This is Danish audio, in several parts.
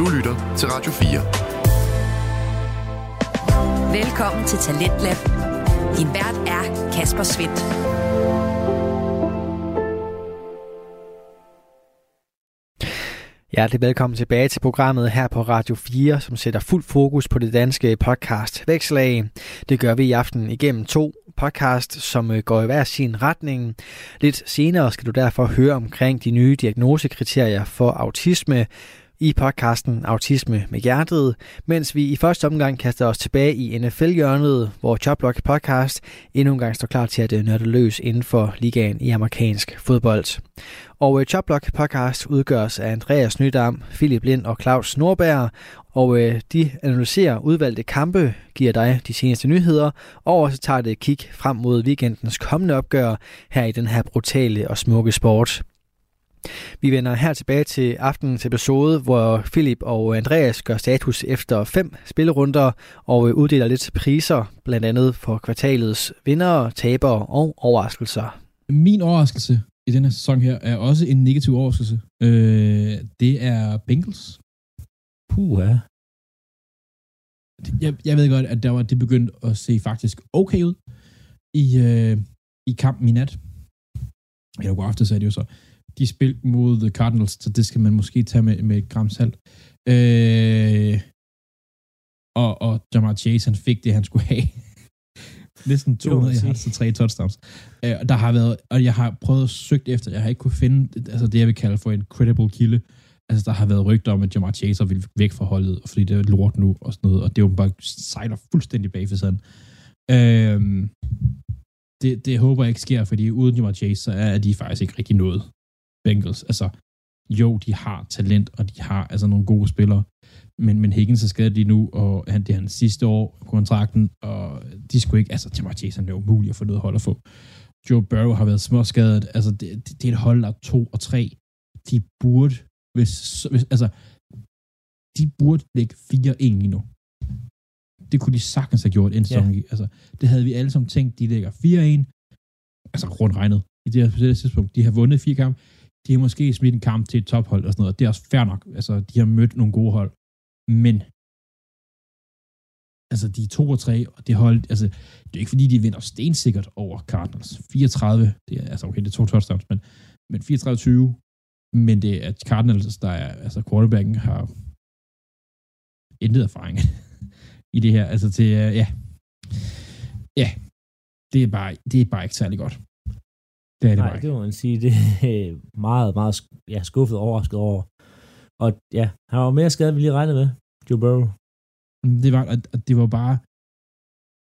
Du lytter til Radio 4. Velkommen til Talentlab. Din vært er Kasper Svendt. Hjertelig velkommen tilbage til programmet her på Radio 4, som sætter fuld fokus på det danske podcast Vækslag. Det gør vi i aften igennem to podcast, som øh, går i hver sin retning. Lidt senere skal du derfor høre omkring de nye diagnosekriterier for autisme, i podcasten Autisme med Hjertet, mens vi i første omgang kaster os tilbage i NFL-hjørnet, hvor Choplock Podcast endnu en gang står klar til at øh, nørde løs inden for ligaen i amerikansk fodbold. Og øh, Choplock Podcast udgøres af Andreas Nydam, Philip Lind og Claus Norberg, og øh, de analyserer udvalgte kampe, giver dig de seneste nyheder, og så tager det et kig frem mod weekendens kommende opgør her i den her brutale og smukke sport. Vi vender her tilbage til aftenens episode, hvor Philip og Andreas gør status efter fem spillerunder og uddeler lidt priser, blandt andet for kvartalets vinder, tabere og overraskelser. Min overraskelse i denne sæson her er også en negativ overraskelse. Øh, det er Bengals. Puh, ja. Jeg, jeg ved godt, at der var, det begyndte at se faktisk okay ud i, øh, i kampen i nat. Eller god aften, sagde det jo så de spil mod The Cardinals, så det skal man måske tage med, med et gram salt. Øh, og, og Jamar Chase, han fik det, han skulle have. Næsten 200 jeg har til tre touchdowns. Øh, der har været, og jeg har prøvet at søge efter, jeg har ikke kunne finde, altså det jeg vil kalde for en credible kilde. Altså der har været rygter om, at Jamar Chase vil væk fra holdet, fordi det er lort nu og sådan noget, og det er jo bare sejler fuldstændig bag for sådan. Øh, det, det håber jeg ikke sker, fordi uden Jamar Chase, så er de faktisk ikke rigtig noget. Bengals. Altså, jo, de har talent, og de har altså nogle gode spillere, men, men Higgins er skadet lige nu, og han, det er hans sidste år på kontrakten, og de skulle ikke, altså Jamar Chase er umuligt at få noget hold at få. Joe Burrow har været småskadet, altså det, det, det er et hold, der er to og tre. De burde, hvis, hvis altså, de burde lægge 4-1 lige nu. Det kunne de sagtens have gjort en sæson ja. Altså, det havde vi alle sammen tænkt, de lægger 4-1, altså rundt regnet, i det her, tidspunkt. De har vundet fire kampe, de har måske smidt en kamp til et tophold og sådan noget. Det er også fair nok. Altså, de har mødt nogle gode hold. Men altså, de er to og tre, og det hold, altså, det er ikke fordi, de vinder stensikkert over Cardinals. 34, det er, altså okay, det er to touchdowns, men, men 34-20, men det er Cardinals, der er, altså quarterbacken har intet erfaring i det her. Altså til, øh, ja, ja, det er bare, det er bare ikke særlig godt. Det er det Nej, det må man sige. Det er meget, meget ja, skuffet og overrasket over. Og ja, han var mere skadet, vi lige regnede med, Joe Burrow. Det var, at det var bare,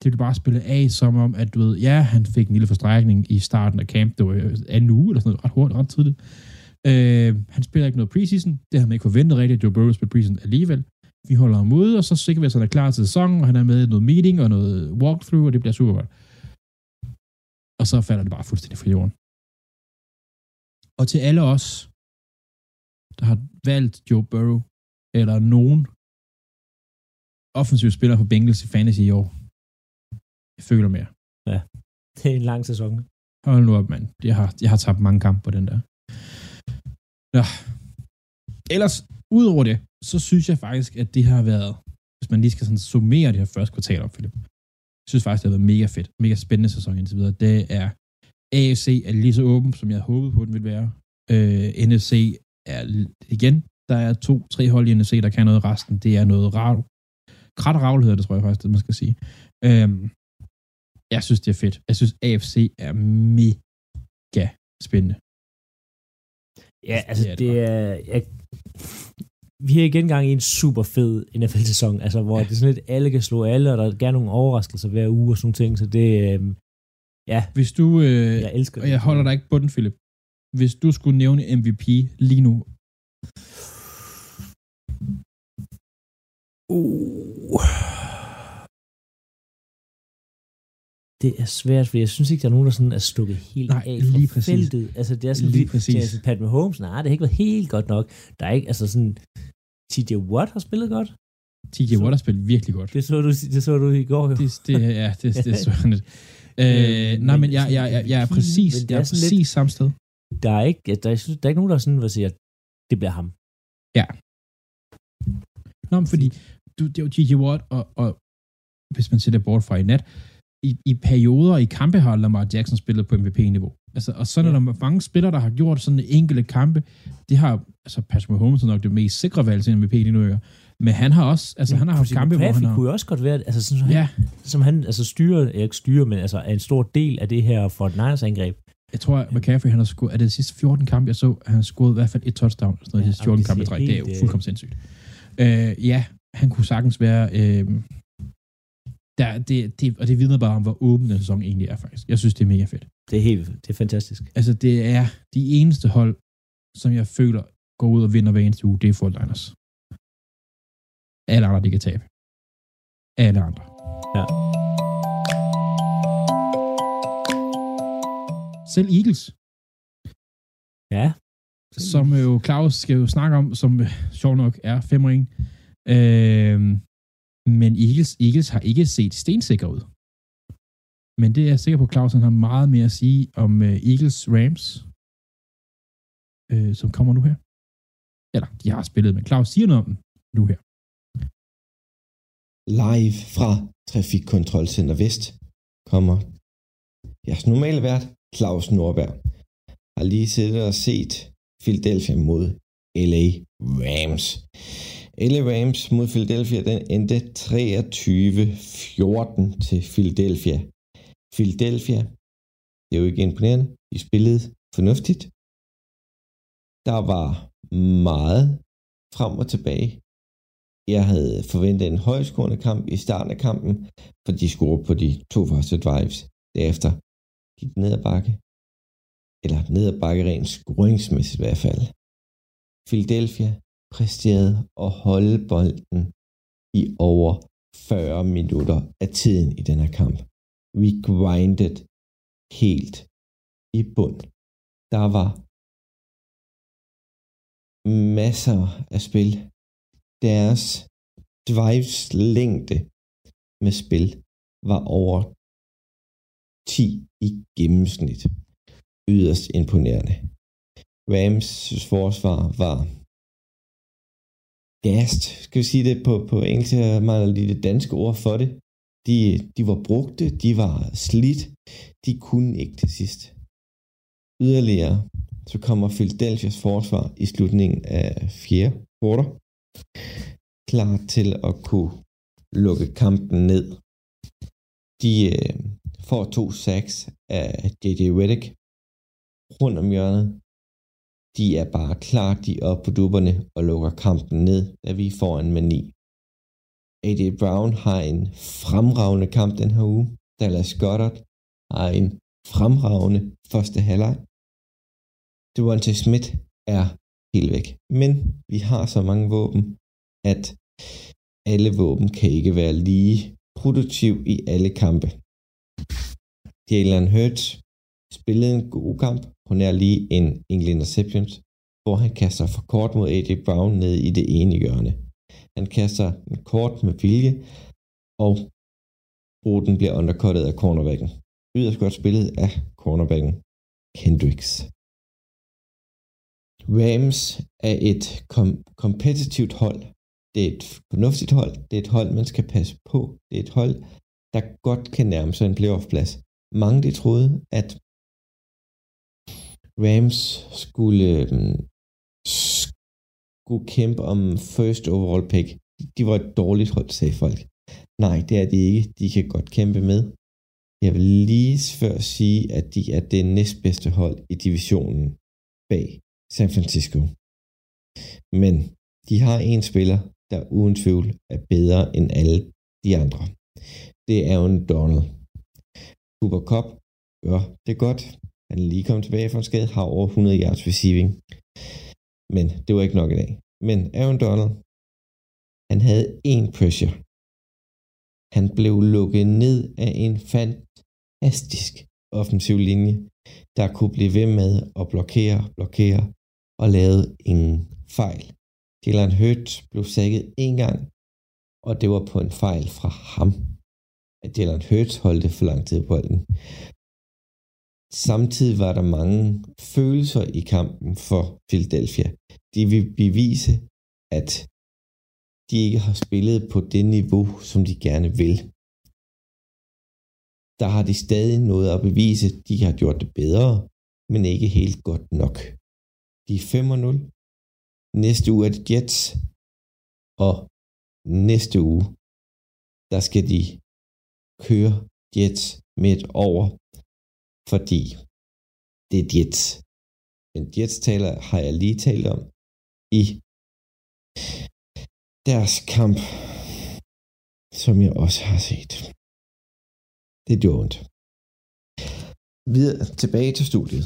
det ville bare spille af, som om, at du ved, ja, han fik en lille forstrækning i starten af camp, det var anden uge, eller sådan noget, ret hurtigt, ret tidligt. Øh, han spiller ikke noget preseason, det har man ikke forventet rigtigt, Joe Burrow spiller preseason alligevel. Vi holder ham ude, og så sikrer vi at han er klar til sæsonen, og han er med i noget meeting og noget walkthrough, og det bliver super godt og så falder det bare fuldstændig fra jorden. Og til alle os, der har valgt Joe Burrow, eller nogen offensiv spiller for Bengals i fantasy i år, jeg føler mere. Ja, det er en lang sæson. Hold nu op, mand. Jeg har, jeg har tabt mange kampe på den der. Ja. Ellers, udover det, så synes jeg faktisk, at det har været, hvis man lige skal sådan summere det her første kvartal op, Philip, synes faktisk, det har været mega fedt. Mega spændende sæson indtil videre. Det er AFC er lige så åben, som jeg håbede på, den ville være. Øh, NFC er igen, der er to, tre hold i NFC, der kan noget. Resten, det er noget rav. Krat og ravl hedder det, tror jeg faktisk, det man skal sige. Øh, jeg synes, det er fedt. Jeg synes, AFC er mega spændende. Ja, altså det er, det er jeg, vi er igen gang i en super fed NFL-sæson, altså hvor ja. det er sådan lidt, alle kan slå alle, og der er gerne nogle overraskelser hver uge og sådan ting, så det, øh, ja. Hvis du, øh, jeg elsker og jeg holder dig ikke på den, Philip. Hvis du skulle nævne MVP lige nu. Uh. Det er svært, for jeg synes ikke, der er nogen, der sådan er stukket helt nej, af fra lige præcis. feltet. Altså, det er sådan lige præcis. Altså, Pat Mahomes, nej, det har ikke været helt godt nok. Der er ikke, altså sådan, TJ Watt har spillet godt. TJ Watt har spillet virkelig godt. Det så du, det så du i går, jo. Det, det, ja, det, det er sådan lidt. Øh, nej, men jeg, jeg, jeg, jeg er præcis, jeg er, er præcis lidt, samme sted. Der er ikke, der, er, der er ikke nogen, der sådan vil sige, at det bliver ham. Ja. Nå, men fordi du, det er jo G.J. Watt, og, og hvis man ser det bort fra i nat, i, i perioder i kampe har Lamar Jackson spillet på MVP-niveau. Altså, og sådan ja. er der mange spillere, der har gjort sådan enkelte kampe. Det har, altså Patrick Mahomes er nok det mest sikre valg til MVP lige nu, men han har også, altså ja, han har haft kampe, hvor han har... kunne jo også godt være, altså sådan, som, ja. han, som han altså styrer, ikke styrer, men altså er en stor del af det her for Niners angreb. Jeg tror, at McCaffrey, han har scoret, er det de sidste 14 kampe, jeg så, han har scoret i hvert fald et touchdown, sådan noget, ja, de sidste 14 kampe træk. Det er jo fuldkommen sindssygt. Øh, ja, han kunne sagtens være, øh, der, det, det, og det vidner bare om, hvor åben den sæson egentlig er faktisk. Jeg synes, det er mega fedt. Det er helt, det er fantastisk. Altså, det er de eneste hold, som jeg føler går ud og vinder hver eneste uge, det er Fort Liners. Alle andre, de kan tabe. Alle andre. Ja. Selv Eagles. Ja. Som jo Claus skal jo snakke om, som sjov nok er 5 øh, men Eagles, Eagles har ikke set stensikker ud. Men det er jeg sikker på, at Clausen har meget mere at sige om uh, Eagles Rams, øh, som kommer nu her. Eller, de har spillet, men Claus siger noget om dem nu her. Live fra Trafikkontrolcenter Vest kommer jeres normale vært, Claus Norberg, har lige siddet og set Philadelphia mod LA Rams. LA Rams mod Philadelphia, den endte 23-14 til Philadelphia. Philadelphia, det er jo ikke imponerende. De spillede fornuftigt. Der var meget frem og tilbage. Jeg havde forventet en højskårende kamp i starten af kampen, for de scorede på de to første drives. Derefter gik ned ad bakke. Eller ned ad bakke rent scoringsmæssigt i hvert fald. Philadelphia præsterede at holde bolden i over 40 minutter af tiden i den her kamp. We grinded helt i bund. Der var masser af spil. Deres drives længde med spil var over 10 i gennemsnit. Yderst imponerende. Rams forsvar var gassed, skal vi sige det på, på engelsk, jeg mangler lige det danske ord for det. De, de var brugte, de var slidt, de kunne ikke til sidst. Yderligere, så kommer Philadelphia's forsvar i slutningen af fjerde quarter klar til at kunne lukke kampen ned. De øh, får to sacks af J.J. Reddick rundt om hjørnet, de er bare klar, de er oppe på dupperne og lukker kampen ned, da vi får en mani. A.D. Brown har en fremragende kamp den her uge. Dallas Goddard har en fremragende første halvleg. Devontae Smith er helt væk. Men vi har så mange våben, at alle våben kan ikke være lige produktiv i alle kampe. Jalen Hurts spillede en god kamp, på nær lige en enkelt interceptions, hvor han kaster for kort mod A.J. Brown ned i det ene hjørne. Han kaster en kort med vilje, og ruten bliver undercuttet af cornerbacken. Yderst godt spillet af cornerbacken Kendricks. Rams er et kom- kompetitivt hold. Det er et fornuftigt hold. Det er et hold, man skal passe på. Det er et hold, der godt kan nærme sig en playoff-plads. Mange de troede, at Rams skulle, øhm, skulle kæmpe om first overall pick. De var et dårligt hold, sagde folk. Nej, det er de ikke. De kan godt kæmpe med. Jeg vil lige før sige, at de er det næstbedste hold i divisionen bag San Francisco. Men de har en spiller, der uden tvivl er bedre end alle de andre. Det er Aaron Donald. Cooper Cup gør det godt. Han er lige kommet tilbage fra en skade, har over 100 yards receiving. Men det var ikke nok i dag. Men Aaron Donald, han havde en pressure. Han blev lukket ned af en fantastisk offensiv linje, der kunne blive ved med at blokere, blokere og lave ingen fejl. Dylan Hurt blev sækket en gang, og det var på en fejl fra ham, at Dylan Hurt holdte for lang tid på bolden. Samtidig var der mange følelser i kampen for Philadelphia. De vil bevise, at de ikke har spillet på det niveau, som de gerne vil. Der har de stadig noget at bevise. De har gjort det bedre, men ikke helt godt nok. De er 5-0. Næste uge er det Jets. Og næste uge, der skal de køre Jets midt over, fordi det er Jets. Men Jets taler har jeg lige talt om i deres kamp, som jeg også har set. Det gjorde ondt. Videre tilbage til studiet.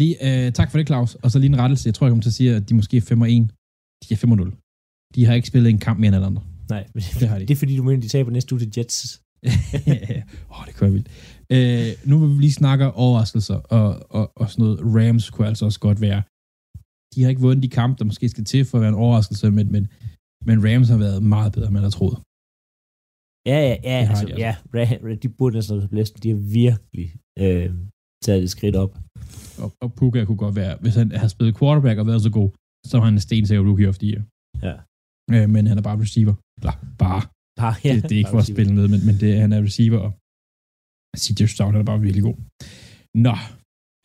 Lige, øh, tak for det, Claus. Og så lige en rettelse. Jeg tror, jeg kommer til at sige, at de måske er 5 1. De er 5 0. De har ikke spillet en kamp mere end alle andre. Nej, det, har de. det er fordi, du mener, de taber næste uge til Jets. Åh, oh, det kører vildt. Øh, nu vil vi lige snakke overraskelser, og, og, og sådan noget. Rams kunne altså også godt være. De har ikke vundet de kampe, der måske skal til for at være en overraskelse, men, men, men Rams har været meget bedre, end man har troet. Ja, ja, ja, altså, de, altså. ja, de burde næsten have blæst. De har virkelig øh, taget et skridt op. Og, og Puka kunne godt være, hvis han har spillet quarterback og været så god, så var han en stensager rookie of the year. Ja. Øh, men han er bare receiver. Eller bare. bare ja, det, det er ikke for at spille med, men, men det, han er receiver, og CJ Stroud er bare virkelig god. Nå,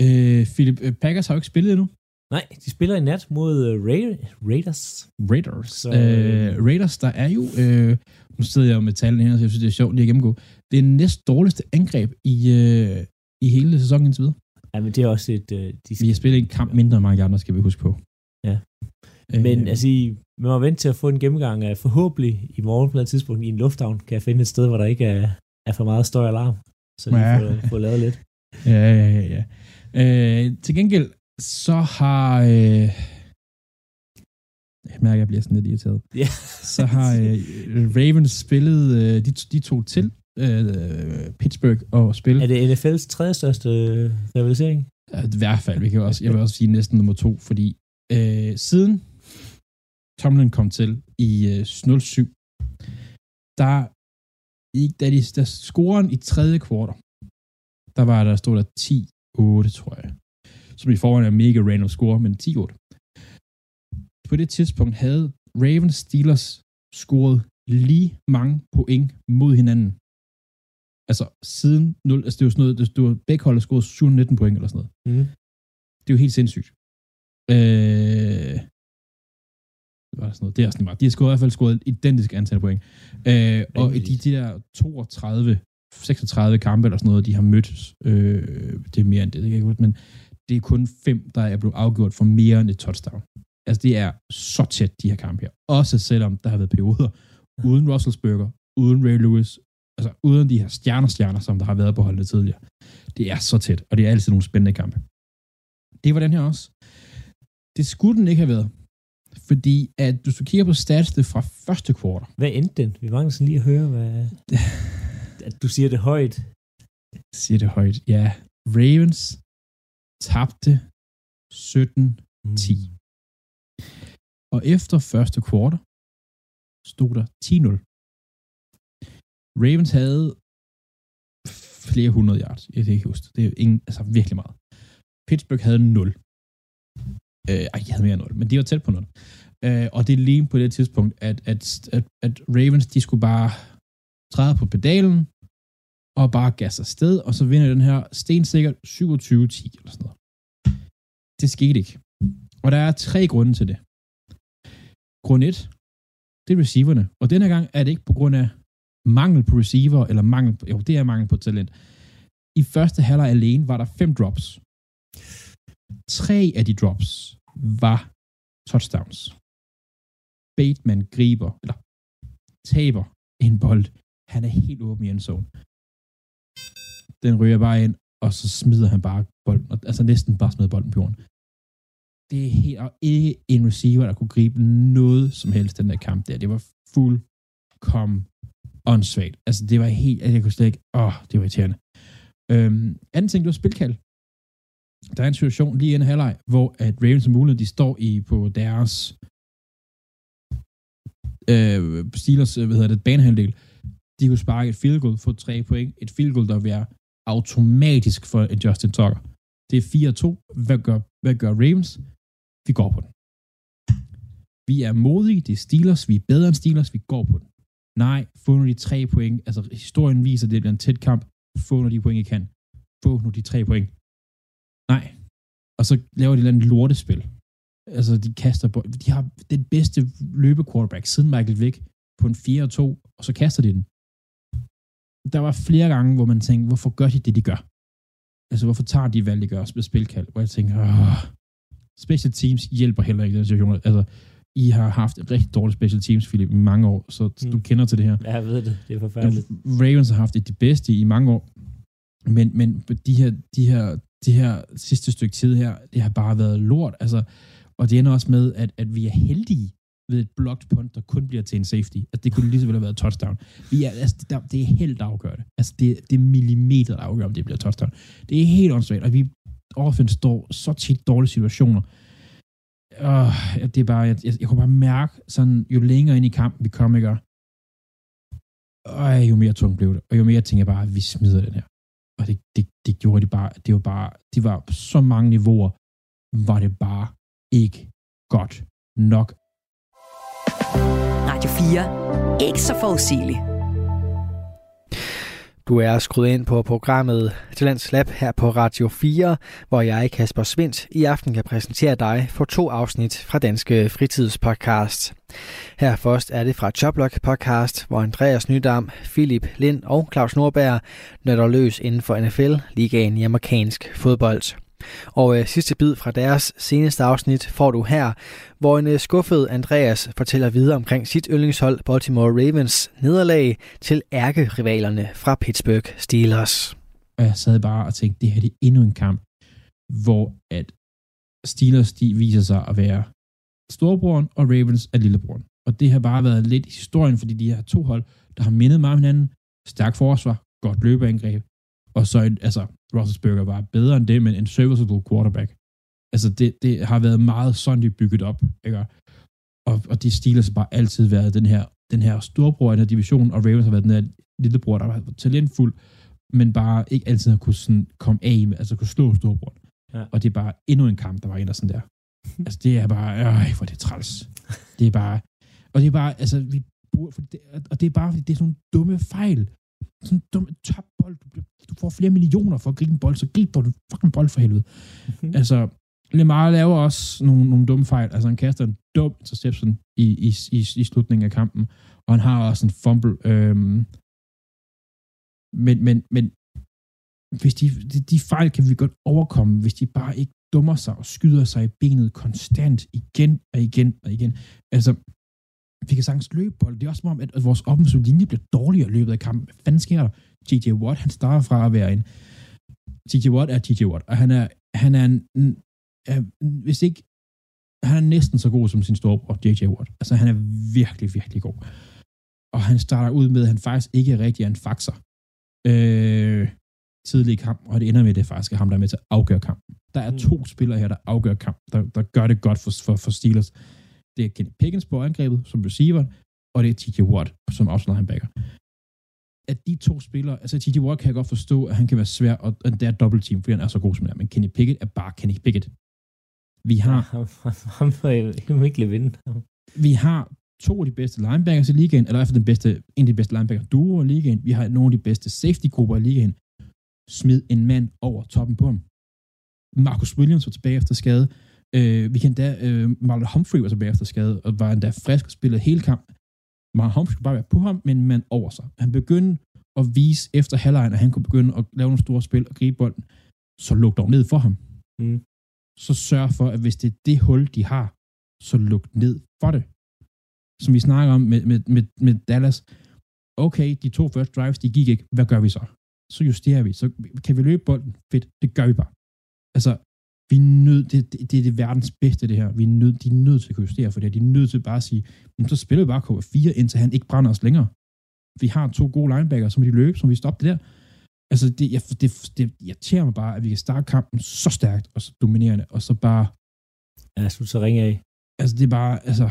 øh, Philip, øh, Packers har jo ikke spillet endnu. Nej, de spiller i nat mod uh, Ra- Raiders. Raiders. Så, øh, Raiders, der er jo, øh, nu sidder jeg jo med tallene her, så jeg synes, det er sjovt lige at gennemgå. Det er næst dårligste angreb i, øh, i hele sæsonen indtil videre. Ja, men det er også et... Uh, de skal... Vi har spillet en kamp mindre end mange andre, skal vi huske på. Ja. Øh, men altså, man må vente til at få en gennemgang af forhåbentlig i morgen på et tidspunkt i en lufthavn, kan jeg finde et sted, hvor der ikke er, er for meget støj alarm, så vi ja. får, får lavet lidt. Ja, ja, ja. ja. Øh, til gengæld, så har... Øh, jeg mærker, at jeg bliver sådan lidt irriteret. Yeah. så har øh, Ravens spillet, øh, de, de tog til øh, Pittsburgh og spille. Er det NFL's tredje største øh, rivalisering? Ja, I hvert fald. Vi kan også, jeg vil også sige næsten nummer to, fordi øh, siden Tomlin kom til i øh, 07, der, da de der scoren i tredje kvartal, der var der, stod der 10-8, tror jeg som i forvejen er mega random score, men 10-8. På det tidspunkt havde Ravens Steelers scoret lige mange point mod hinanden. Altså siden 0, altså det jo sådan noget, det var begge hold scoret 719 point eller sådan noget. Mm. Det er jo helt sindssygt. Øh, det var sådan noget, det er sådan meget. De har scoret, i hvert fald scoret et identisk antal point. Øh, og i de, de der 32 36 kampe eller sådan noget, de har mødt, øh, det er mere end det, det kan jeg ikke men det er kun fem, der er blevet afgjort for mere end et touchdown. Altså, det er så tæt, de her kampe her. Også selvom der har været perioder uden Russellsburger, uden Ray Lewis, altså uden de her stjerner-stjerner, som der har været på holdene tidligere. Det er så tæt, og det er altid nogle spændende kampe. Det var den her også. Det skulle den ikke have været. Fordi at du så kigger på statsene fra første kvartal. Hvad endte den? Vi mangler sådan lige at høre, hvad... at du siger det højt. Siger det højt, ja. Ravens tabte 17-10. Mm. Og efter første kvartal stod der 10-0. Ravens havde flere hundrede yards. Jeg kan ikke huske det. er ingen, altså virkelig meget. Pittsburgh havde 0. Øh, ej, jeg havde mere end 0, men de var tæt på 0. Øh, og det er lige på det tidspunkt, at, at, at, at Ravens, de skulle bare træde på pedalen, og bare gasse afsted, og så vinder den her stensikkert 27-10 eller sådan noget. Det skete ikke. Og der er tre grunde til det. Grund 1, det er receiverne. Og denne gang er det ikke på grund af mangel på receiver, eller mangel på, jo, det er mangel på talent. I første halvleg alene var der fem drops. Tre af de drops var touchdowns. Bateman griber, eller taber en bold. Han er helt åben i endzone. Den ryger bare ind, og så smider han bare bolden, altså næsten bare smider bolden på jorden. Det er helt, og ikke en receiver, der kunne gribe noget som helst den der kamp der. Det var fuldkommen åndssvagt. Altså, det var helt, at jeg kunne slet ikke, åh, det var irriterende. Øhm, anden ting, det var spilkald. Der er en situation lige i en halvleg, hvor at Ravens og mulighed, de står i på deres øh, Steelers, øh, hvad hedder det, banehandel. De kunne sparke et field goal, få tre point. Et field goal, der vil være automatisk for en Justin Tucker. Det er 4-2. Hvad gør, hvad gør Ravens? Vi går på den. vi er modige, det er Steelers, vi er bedre end Steelers, vi går på den. Nej, få nu de tre point. Altså, historien viser, at det bliver en tæt kamp. Få nu de point, I kan. Få nu de tre point. Nej. Og så laver de et eller andet lortespil. Altså, de kaster på. De har den bedste løbequarterback siden Michael Vick på en 4 og 2, og så kaster de den. Der var flere gange, hvor man tænkte, hvorfor gør de det, de gør? Altså, hvorfor tager de valg, de gør med spilkald? Hvor jeg tænker, Åh. special teams hjælper heller ikke i den situation. Altså, I har haft et rigtig dårligt special teams, Philip, i mange år, så mm. du kender til det her. Ja, jeg ved det. Det er forfærdeligt. Ravens har haft det de bedste i mange år, men, men de, her, de, her, det her sidste stykke tid her, det har bare været lort. Altså, og det ender også med, at, at vi er heldige ved et blocked punt, der kun bliver til en safety. Altså, det kunne lige så vel have været touchdown. Vi er, altså, det, der, det er helt afgørende. Altså, det, det er millimeter, der afgør, om det bliver touchdown. Det er helt åndssvagt, og vi offense står så tit dårlige situationer. Og det er bare, jeg, jeg, jeg kunne bare mærke, sådan, jo længere ind i kampen vi kom, ikke? Og jo mere tungt blev det, og jo mere tænker jeg bare, at vi smider den her. Og det, det, det gjorde de bare, det var bare, de var på så mange niveauer, var det bare ikke godt nok. Radio 4. Ikke så forudsigeligt. Du er skruet ind på programmet Talents Lab her på Radio 4, hvor jeg, Kasper Svindt, i aften kan præsentere dig for to afsnit fra Danske Fritidspodcast. Her først er det fra Choplock podcast, hvor Andreas Nydam, Philip Lind og Claus Norberg nødder løs inden for NFL-ligaen i amerikansk fodbold. Og øh, sidste bid fra deres seneste afsnit får du her, hvor en øh, skuffet Andreas fortæller videre omkring sit yndlingshold Baltimore Ravens nederlag til ærkerivalerne fra Pittsburgh Steelers. Og jeg sad bare og tænkte, det her det er endnu en kamp, hvor at Steelers de viser sig at være storebroren, og Ravens er lillebroren. Og det har bare været lidt i historien, fordi de her to hold, der har mindet meget om hinanden. Stærk forsvar, godt løbeangreb, og så, altså, Roethlisberger var bedre end det, men en serviceable quarterback. Altså, det, det har været meget sådan, de bygget op, ikke? Og, og de Steelers har bare altid været den her, den her storbror i den her division, og Ravens har været den her lillebror, der har været talentfuld, men bare ikke altid har kunne sådan komme af med, altså kunne slå storbror. Ja. Og det er bare endnu en kamp, der var en sådan der. altså, det er bare, øh, hvor det er træls. Det er bare, og det er bare, altså, vi burde, for det, og det er bare, fordi det er sådan nogle dumme fejl. Sådan dum bold. Du, du får flere millioner for at gribe en bold, så grib du fucking bold for helvede. Mm-hmm. Altså, Lemar laver også nogle, nogle dumme fejl. Altså, han kaster en dum interception i, i, i, i slutningen af kampen, og han har også en fumble. Øhm, men, men, men hvis de, de, de fejl kan vi godt overkomme, hvis de bare ikke dummer sig og skyder sig i benet konstant igen og igen og igen. Altså, vi kan sagtens løbe bold. Det er også som om, at, at vores offensive linje bliver dårligere i løbet af kampen. Hvad fanden sker der? T.J. Watt, han starter fra at være en... T.J. Watt er T.J. Watt, og han er, han er en, er, hvis ikke, han er næsten så god som sin storebror, J.J. Watt. Altså, han er virkelig, virkelig god. Og han starter ud med, at han faktisk ikke er rigtig en faxer. Øh, tidlig i kampen, og det ender med, at det faktisk er ham, der er med til at afgøre kampen. Der er mm. to spillere her, der afgør kampen, der, der gør det godt for, for, for Steelers. Det er Kenny Pickens på angrebet som receiver, og det er T.J. Watt som outside linebacker. At de to spillere, altså T.J. Watt kan jeg godt forstå, at han kan være svær, og, og det er dobbelt team, fordi han er så god som han er, men Kenny Pickett er bare Kenny Pickett. Vi har... Ham vil ikke vinde. Vi har to af de bedste linebackers i ligaen, eller i hvert fald den bedste, en af de bedste linebacker duo i ligaen. Vi har nogle af de bedste safety-grupper i ligaen. Smid en mand over toppen på ham. Marcus Williams var tilbage efter skade. Øh, vi kan da, øh, Marlon Humphrey var tilbage efter skade, og var endda frisk og spillede hele kampen. Marlon Humphrey skulle bare være på ham, men en mand over sig. Han begyndte at vise efter halvlejen, at han kunne begynde at lave nogle store spil og gribe bolden. Så luk dog ned for ham. Mm. Så sørg for, at hvis det er det hul, de har, så luk ned for det. Som vi snakker om med, med, med, med Dallas. Okay, de to first drives, de gik ikke. Hvad gør vi så? Så justerer vi. Så kan vi løbe bolden? Fedt. Det gør vi bare. Altså, vi er nødt, det, det, det, er det verdens bedste, det her. Vi er nødt, de er nødt til at justere for det De er nødt til bare at sige, så spiller vi bare KV4, indtil han ikke brænder os længere. Vi har to gode linebacker, som de løbe, som vi stopper det der. Altså, det, jeg, det, det irriterer mig bare, at vi kan starte kampen så stærkt og så dominerende, og så bare... Ja, synes, så ringe af. Altså, det er bare, altså...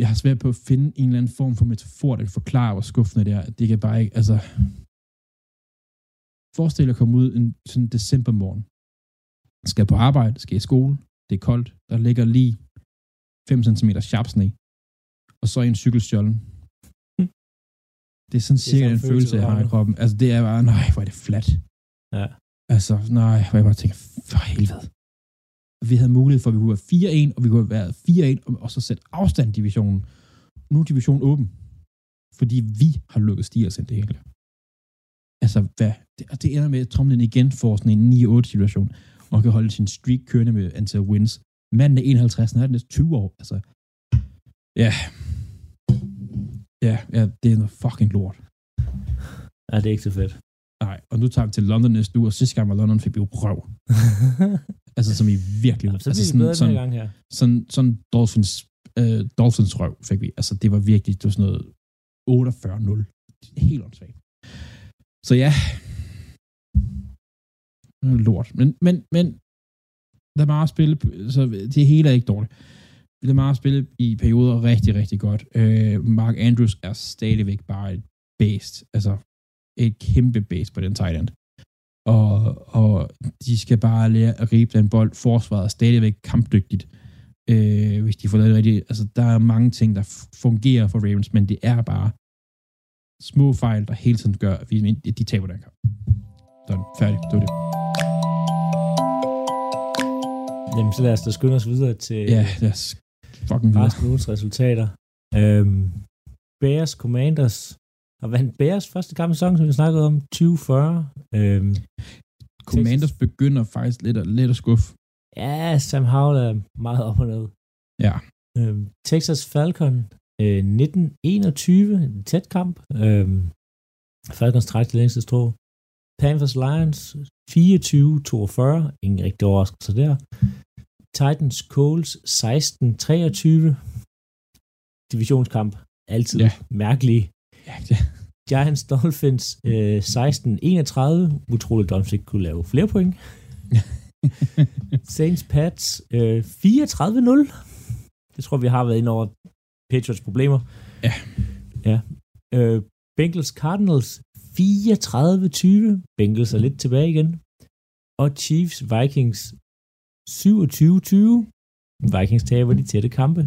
Jeg har svært på at finde en eller anden form for metafor, der kan forklare, hvor skuffende det er. Det kan bare ikke, altså... Forestil dig at komme ud en sådan decembermorgen. Skal på arbejde, skal i skole, det er koldt, der ligger lige 5 cm sharp sne, og så en cykelstjålen. Hm. Det er sådan cirka den en følelse, jeg har i kroppen. Altså, det er bare, nej, hvor er det fladt. Ja. Altså, nej, hvor jeg bare tænker, for helvede. Vi havde mulighed for, at vi kunne være 4-1, og vi kunne have været 4-1, og- så sætte afstand divisionen. Nu er divisionen åben, fordi vi har lukket Stiers ind det hele. Altså, hvad? Det, og det ender med, at Tromlen igen får sådan en 9-8 situation, og kan holde sin streak kørende med antal wins. Manden er 51, han er næsten 20 år. Altså, ja. Ja, ja, det er noget fucking lort. Ja, det er ikke så fedt. Nej, og nu tager vi til London næste uge, og sidste gang var London fik vi jo røv. Altså, som i virkelig... Jamen, så altså, det bedre den sådan, gang her. sådan, sådan Dolphins, øh, Dolphins røv fik vi. Altså, det var virkelig, det var sådan noget 48-0. Helt åndssvagt. Så ja. Lort. Men, men, men Lamar spille, så det hele er ikke dårligt. Lamar spille i perioder rigtig, rigtig godt. Øh, Mark Andrews er stadigvæk bare et based. Altså, et kæmpe base på den tight end. Og, og de skal bare lære at gribe den bold. Forsvaret er stadigvæk kampdygtigt øh, hvis de får lavet det rigtigt. Altså, der er mange ting, der fungerer for Ravens, men det er bare små fejl, der hele tiden gør, at vi, de taber den kamp. Sådan, færdig. Det var det. Jamen, så lad os da skynde os videre til Ja, det er s- fucking vildt. resten ugens resultater. Øhm, Bears Commanders har vandt Bears første kamp i sæsonen, som vi snakkede om, 2040. Øhm, Commanders begynder faktisk lidt at, lidt at skuffe. ja, Sam Howell er meget op og ned. Ja. Øhm, Texas Falcon øh, 1921, en tæt kamp. Øhm, Falcons træk det længste strå. Panthers Lions 24-42, ingen rigtig overraskelse der. Titans Coles 16-23. Divisionskamp, altid Ja. ja. mærkelig. Ja, det, Giants Dolphins øh, 16-31. Utroligt, Dolphins ikke kunne lave flere point. Saints Pats øh, 34-0. Det tror vi har været ind over Patriots problemer. Ja. Ja. Øh, Bengals Cardinals 34-20. Bengals er lidt tilbage igen. Og Chiefs Vikings 27-20. Vikings taber de tætte kampe.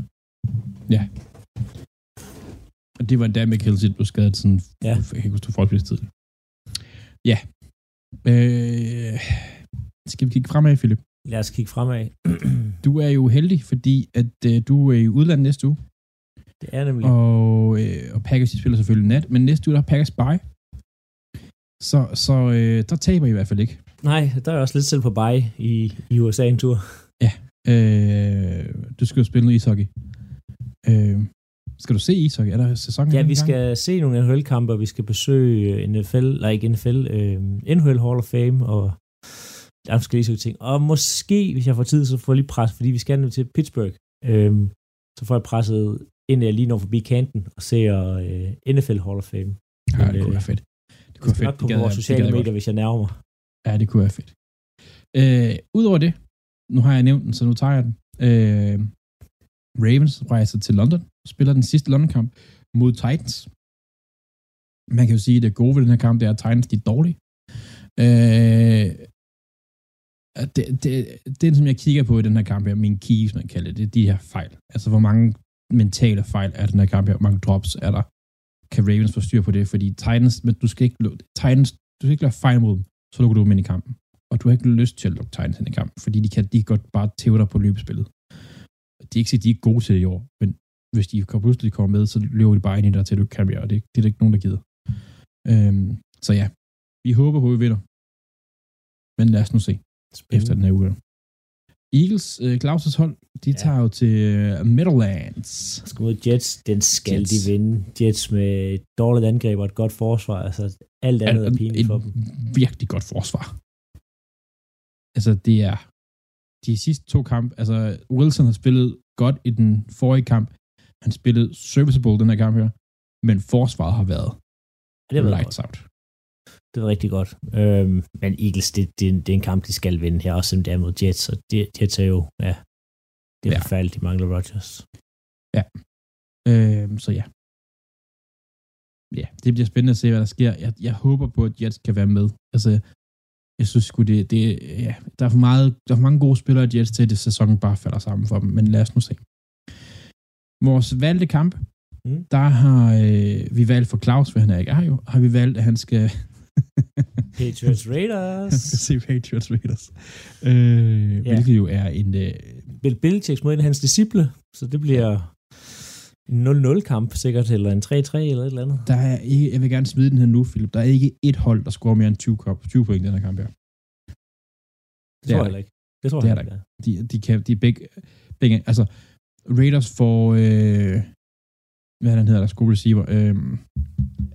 og det var endda med Kelsey, blev skadet sådan, Ja. jeg kan huske, forholdsvis tidligt. Ja. Øh, skal vi kigge fremad, Philip? Lad os kigge fremad. Du er jo heldig, fordi at øh, du er i udlandet næste uge. Det er nemlig... Og, øh, og Packers, de spiller selvfølgelig nat, men næste uge der er Packers bye. Så, så øh, der taber I i hvert fald ikke. Nej, der er også lidt selv på bye i, i USA en tur. Øh, du skal jo spille noget ishockey. Øh, skal du se ishockey? Er der sæsonen Ja, vi gang? skal se nogle NHL-kampe, og vi skal besøge NFL, eller ikke NFL, øh, NHL Hall of Fame, og der er forskellige sådan ting. Og måske, hvis jeg får tid, så får jeg lige pres, fordi vi skal nemlig til Pittsburgh. Øh, så får jeg presset ind, jeg lige når forbi kanten og ser øh, NFL Hall of Fame. Ja, det kunne være fedt. Det kunne være er nok fedt. på vores sociale medier, hvis jeg nærmer mig. Ja, det kunne være fedt. Øh, Udover det, nu har jeg nævnt den, så nu tager jeg den. Øh, Ravens rejser til London, spiller den sidste London-kamp mod Titans. Man kan jo sige, at det gode ved den her kamp, det er, at Titans de er dårlige. Øh, det, det, det, som jeg kigger på i den her kamp, er min keys, man kalder det, det er de her fejl. Altså, hvor mange mentale fejl er den her kamp her, mange drops er der. Kan Ravens få styr på det? Fordi Titans, men du skal ikke, Titans, du skal ikke lade fejl mod dem så lukker du dem ind i kampen. Og du har ikke lyst til at lukke Titans ind i kampen, fordi de kan, de kan godt bare tæve dig på løbespillet. De er ikke sige, de er ikke gode til det i år, men hvis de pludselig kommer med, så løber de bare ind i dig til, du kan mere, og det, det er der ikke nogen, der gider. Øhm, så ja, vi håber at vi vinder. Men lad os nu se, efter den her uge. Eagles, øh, Claus' hold, de Ja. tager jo til øh, Meadowlands. Skal mod Jets, den skal Jets. De vinde. Jets med et dårligt angreb og et godt forsvar. Altså, alt andet er pinligt et for dem. virkelig godt forsvar. Altså, det er de sidste to kampe, altså Wilson har spillet godt i den forrige kamp. Han spillede serviceable den her kamp her, men forsvaret har været Det har været lights godt. out. Det var rigtig godt. Øhm, men Eagles, det, det, det, er en kamp, de skal vinde her, også som det er mod Jets. Og det, Jets er jo, ja, det er Ja. ja. forfærdeligt, de mangler Rodgers. Øhm, så ja. Ja, det bliver spændende at se, hvad der sker. Jeg, jeg håber på, at Jets kan være med. Altså, Jeg synes sgu, det, det ja, der er for meget, der er for mange gode spillere i Jets til, at det sæsonen bare falder sammen for dem. Men lad os nu se. Vores valgte kamp, mm. der har øh, vi valgt for Claus, for han er ikke er jo, har vi valgt, at han skal... Patriots Raiders. se Patriots Raiders. Øh, ja. Hvilket jo er en... Øh, Bill Belichick mod en af hans disciple, så det bliver en 0-0-kamp sikkert, eller en 3-3 eller et eller andet. Der er ikke, jeg vil gerne smide den her nu, Philip. Der er ikke et hold, der scorer mere end 20, kop, 20 point i den her kamp her. Det, det tror jeg heller ikke. Det tror det jeg er ikke. De, de, kan, de begge, begge, altså Raiders får, øh, hvad er han hedder, der skulle receiver, øh,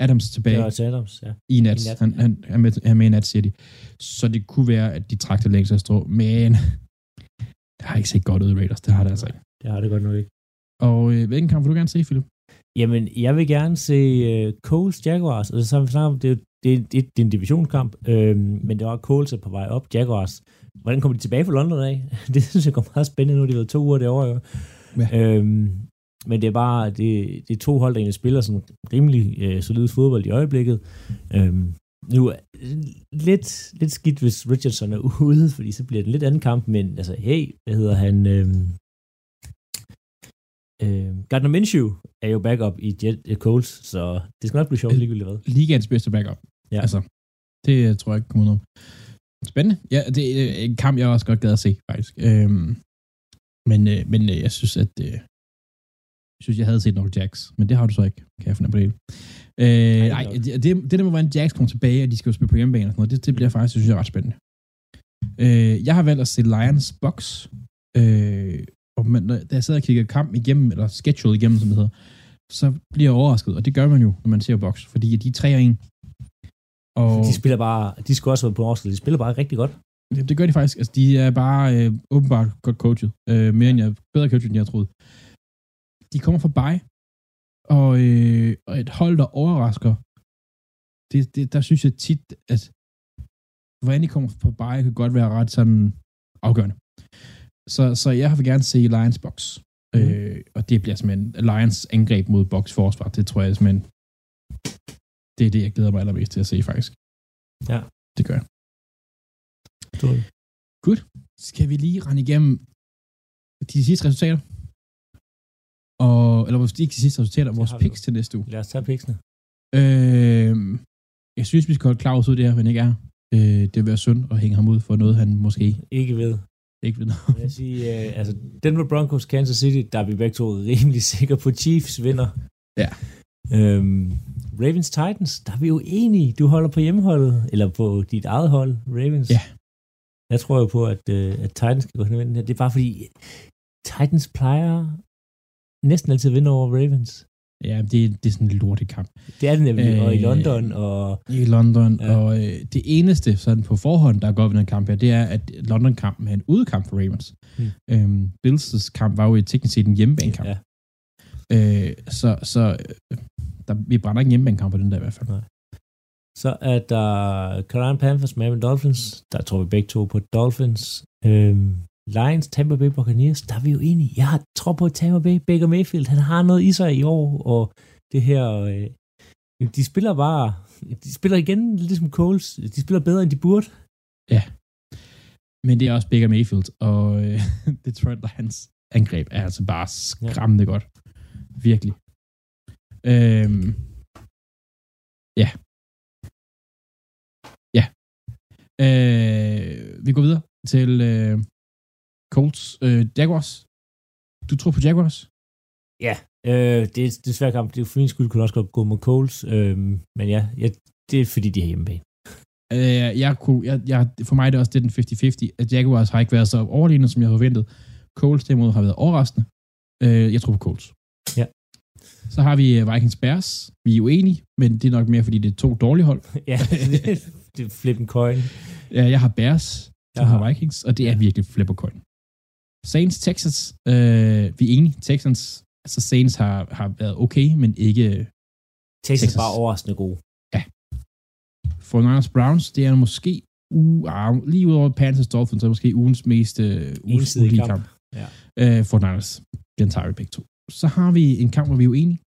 Adams tilbage. Ja, Adams, ja. I nat. I nat han, han, han, er med, han er med i nat, siger de. Så det kunne være, at de trak det længst af strå, men det har ikke set godt ud i Raiders. Det har det altså ikke. Det har det godt nok ikke. Og øh, hvilken kamp vil du gerne se, Philip? Jamen, jeg vil gerne se uh, Coles Jaguars. Altså, så vi om, det, det, det, det er en divisionskamp, øh, men det var Coles på vej op. Jaguars. Hvordan kommer de tilbage fra London af? det synes jeg går meget spændende nu. De har været to uger derovre. Jo. Ja. Øhm, men det er bare, det, det er to hold, der egentlig spiller sådan rimelig øh, solid fodbold i øjeblikket. Øhm, nu er lidt, lidt skidt, hvis Richardson er ude, fordi så bliver det en lidt anden kamp, men altså, hey, hvad hedder han? Øhm, øh, Gardner Minshew er jo backup i Jet uh, Coles, så det skal nok blive sjovt ligegyldigt hvad. Ligaens bedste backup. Ja. Altså, det tror jeg ikke kommer noget Spændende. Ja, det er en kamp, jeg også godt gad at se, faktisk. Øhm, men, øh, men øh, jeg synes, at øh, synes, jeg havde set nok Jax, men det har du så ikke, kan jeg fornemme på det øh, nej, det, det, det der må være, en Jax kommer tilbage, og de skal jo spille på hjemmebane og sådan noget, det, det bliver mm. faktisk, det synes jeg, ret spændende. Øh, jeg har valgt at se Lions Box, øh, og man, da jeg sad og kiggede kamp igennem, eller schedule igennem, som det hedder, så bliver jeg overrasket, og det gør man jo, når man ser box, fordi de er 3 og 1. Og de spiller bare, de skal også være på overskud, de spiller bare rigtig godt. Ja, det gør de faktisk. Altså, de er bare øh, åbenbart godt coachet. Øh, mere end jeg, bedre coachet, end jeg troede. De kommer fra bye, og, øh, og et hold, der overrasker, det, det, der synes jeg tit, at hvordan de kommer fra bye, kan godt være ret sådan afgørende. Så, så jeg vil gerne se Lions box. Mm. Øh, og det bliver simpelthen Lions angreb mod box forsvar. Det tror jeg simpelthen, det er det, jeg glæder mig allermest til at se, faktisk. Ja. Det gør jeg. Godt. Skal vi lige rende igennem de sidste resultater? Og, eller ikke de sidste resultater, vores picks til næste uge. Lad os tage picksene. Øh, jeg synes, vi skal holde Claus ud der, men ikke er. Øh, det vil være synd at hænge ham ud for noget, han måske ikke ved. Ikke ved noget. Jeg sige, øh, altså Denver Broncos, Kansas City, der er vi begge to rimelig sikre på Chiefs vinder. Ja. Øhm, Ravens Titans, der er vi jo enige. Du holder på hjemmeholdet, eller på dit eget hold, Ravens. Ja. Jeg tror jo på, at, øh, at Titans skal gå hen og Det er bare fordi, Titans plejer næsten altid vinde over Ravens. Ja, det, det er sådan en lortet kamp. Det er det nemlig, øh, og i øh, London. Og, I London, ja. og øh, det eneste sådan på forhånd, der er godt ved den kamp her, det er, at London-kampen er en udekamp for Ravens. Hmm. Øhm, Bills' kamp var jo i teknisk set en hjemmebanekamp. Ja. Øh, så så øh, der, vi brænder ikke en hjemmebanekamp på den der i hvert fald. Nej. Så er der Carolina Panthers, Miami Dolphins. Der tror vi begge to på Dolphins. Øhm, Lions, Tampa Bay Buccaneers, der er vi jo enige. Jeg tror på Tampa Bay, Baker Mayfield, han har noget i sig i år, og det her, øh, de spiller bare, de spiller igen ligesom Coles, de spiller bedre, end de burde. Ja, men det er også Baker Mayfield, og øh, Detroit Lions angreb er altså bare skræmmende ja. godt. Virkelig. Øhm, ja. Ja. Øh, vi går videre til øh, Colts. Øh, Jaguars. Du tror på Jaguars? Ja, øh, det, er, det svært kamp. Det er for min skyld kunne også godt gå med Colts. Øh, men ja, ja, det er fordi, de er hjemmebane. Øh, jeg kunne, jeg, jeg, for mig er det også det den 50-50, at Jaguars har ikke været så overlignet, som jeg havde forventet. Colts derimod har været overraskende. Øh, jeg tror på Colts. Ja. Så har vi øh, Vikings Bears. Vi er uenige, men det er nok mere, fordi det er to dårlige hold. ja, det er flip en coin. Ja, jeg har Bears, så har Vikings, og det er virkelig flip coin. Saints, Texans, øh, vi er enige. Texans, altså Saints har, har været okay, men ikke Texans. Texans bare overraskende gode. Ja. For Niners Browns, det er måske uh, uh, lige ud over Panthers Dolphins, så er måske ugens mest ugens kamp. kamp. Ja. Uh, for Niners. Den tager vi begge to. Så har vi en kamp, hvor vi er uenige.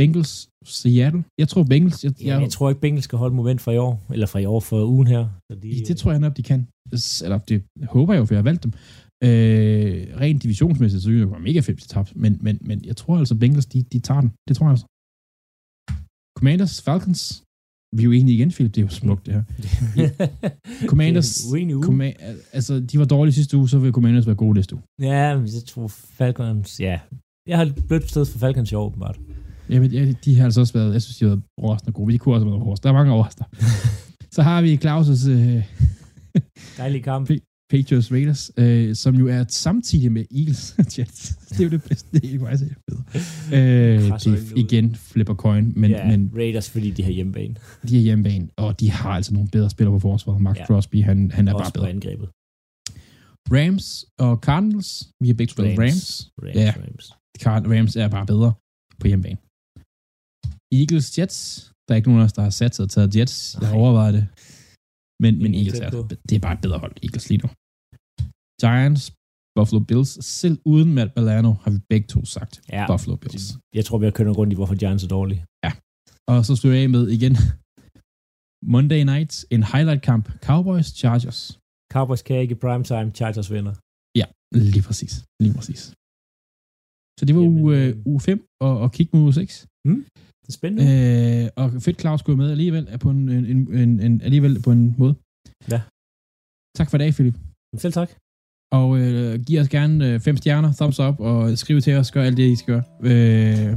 Bengals, Seattle. Jeg tror Bengals... Jeg, Ja, jeg tror ikke, Bengals skal holde moment fra i år, eller fra i år for ugen her. Så de, det tror jeg nok, de kan. Eller det håber jeg jo, for jeg har valgt dem. Øh, rent divisionsmæssigt, så det være mega fedt, hvis de tabte. Men, men, men jeg tror altså, Bengals, de, de tager den. Det tror jeg altså. Commanders, Falcons. Vi er jo enige igen, Philip. Det er jo smukt, det her. Commanders. Comma- altså, de var dårlige sidste uge, så vil Commanders være gode næste uge. Ja, men jeg tror Falcons, ja. Jeg har blødt sted for Falcons i år, åbenbart. Jamen, ja, de har altså også været, jeg synes, de har været overraskende gode. De kunne også have været overraskende. Der er mange overraskende. så har vi Claus' øh, Dejlig kamp. Patriots Raiders, øh, som jo er samtidig med Eagles Jets. det er jo det bedste. Det er det er øh, ud. igen flipper coin, men, ja, men Raiders, fordi de har hjemmebane. de er hjemmebane, og de har altså nogle bedre spillere på forsvaret. Mark Ja. Crosby, han, han er Også bare på bedre. angrebet. Rams og Cardinals, vi har begge spillet Rams. Rams. Ja. Rams. Rams er bare bedre på hjemmebane. Eagles, Jets. Der er ikke nogen af os, der har sat sig og taget Jets. Jeg har Nej. overvejet det. Men, men Eagles er, det er bare et bedre hold, Eagles lige nu. Giants, Buffalo Bills. Selv uden Matt Milano har vi begge to sagt Ja, Buffalo Bills. jeg tror, vi har kørt rundt i, hvorfor Giants er dårlige. Og så slutter jeg af med igen Monday night, en highlight kamp. Cowboys, Chargers. Cowboys kan ikke i primetime, Chargers vinder. Ja, lige præcis. Lige præcis. Så det var Jamen, uge, øh, uge 5, og, og kig mod uge 6. Det er spændende. Øh, og fedt Claus skulle med alligevel på en, en, en, en, en, alligevel på en måde. Ja. Tak for i dag, Philip. Selv tak. Og øh, giv os gerne øh, fem stjerner, thumbs up, og skriv til os, gør alt det, I skal gøre. Øh,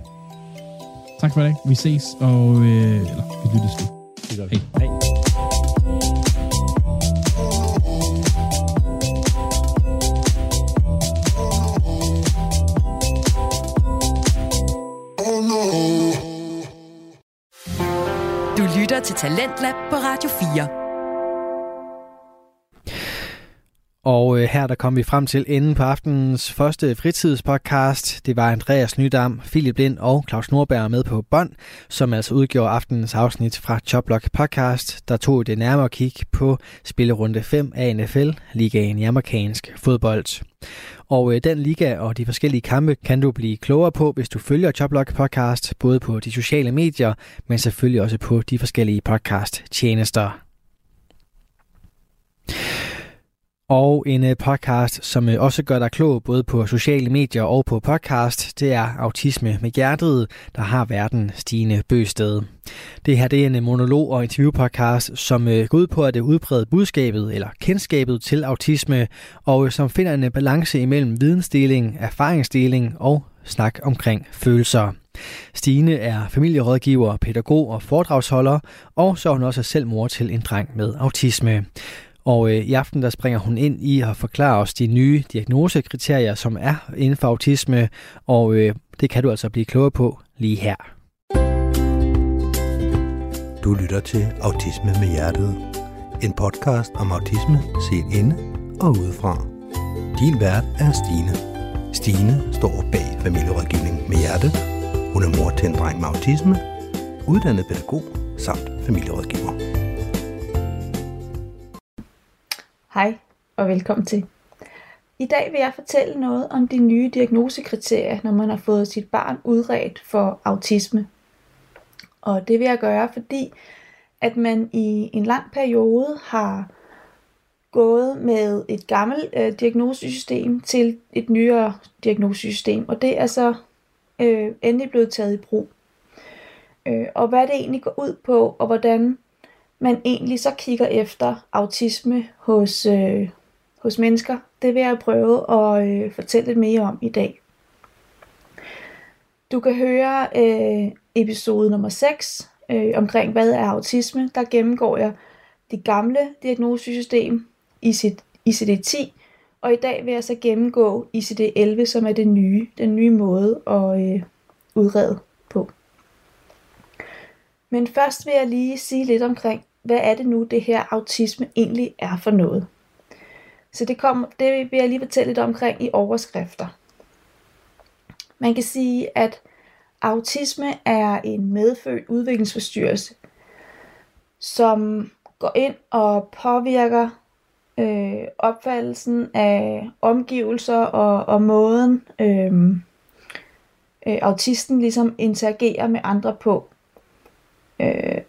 tak for i dag. Vi ses, og øh, eller, vi lyttes vi. Hej. Hej. Lytter til Talentlab på Radio 4. Og øh, her der kom vi frem til enden på aftenens første fritidspodcast. Det var Andreas Nydam, Philip Lind og Claus Nordberg med på bånd, som altså udgjorde aftenens afsnit fra Choplock Podcast, der tog det nærmere kig på spillerunde 5 af NFL, ligaen i amerikansk fodbold. Og øh, den liga og de forskellige kampe kan du blive klogere på, hvis du følger Choplock Podcast, både på de sociale medier, men selvfølgelig også på de forskellige podcast-tjenester. Og en øh, podcast, som øh, også gør dig klog både på sociale medier og på podcast, det er Autisme med Hjertet, der har verden Stine Bøsted. Det her det er en øh, monolog- og interviewpodcast, som går ud på at udbrede budskabet eller kendskabet til autisme, og som finder en balance imellem vidensdeling, erfaringsdeling og snak omkring følelser. Stine er familierådgiver, pædagog og foredragsholder, og så er hun også selv mor til en dreng med autisme. Og øh, i aften der springer hun ind i at forklare os de nye diagnosekriterier, som er inden for autisme, og øh, det kan du altså blive klogere på lige her. Du lytter til Autisme med Hjertet. En podcast om autisme set inde og udefra. Din vært er Stine. Stine står bag familierådgivning med hjertet. Hun er mor til en dreng med autisme, uddannet pædagog samt familierådgiver. Hej og velkommen til. I dag vil jeg fortælle noget om de nye diagnosekriterier, når man har fået sit barn udredt for autisme. Og det vil jeg gøre, fordi at man i en lang periode har gået med et gammelt øh, diagnosesystem til et nyere diagnosesystem, og det er så øh, endelig blevet taget i brug. Øh, og hvad det egentlig går ud på, og hvordan man egentlig så kigger efter autisme hos, øh, hos mennesker, det vil jeg prøve at øh, fortælle lidt mere om i dag. Du kan høre øh, episode nummer 6 øh, omkring, hvad er autisme. Der gennemgår jeg det gamle diagnosesystem, ICD, ICD-10, og i dag vil jeg så gennemgå ICD-11, som er det nye, den nye måde at øh, udrede på. Men først vil jeg lige sige lidt omkring, hvad er det nu, det her autisme egentlig er for noget. Så det, kom, det vil jeg lige fortælle lidt omkring i overskrifter. Man kan sige, at autisme er en medfødt udviklingsforstyrrelse, som går ind og påvirker øh, opfattelsen af omgivelser og, og måden, øh, øh, autisten ligesom interagerer med andre på. Øh,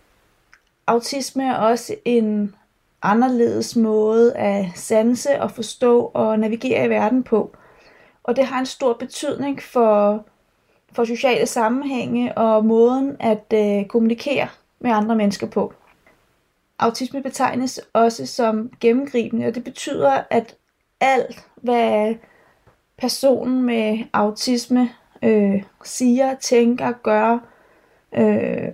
autisme er også en anderledes måde at sanse og forstå og navigere i verden på. Og det har en stor betydning for, for sociale sammenhænge og måden at øh, kommunikere med andre mennesker på. Autisme betegnes også som gennemgribende, og det betyder, at alt, hvad personen med autisme øh, siger, tænker, gør, øh,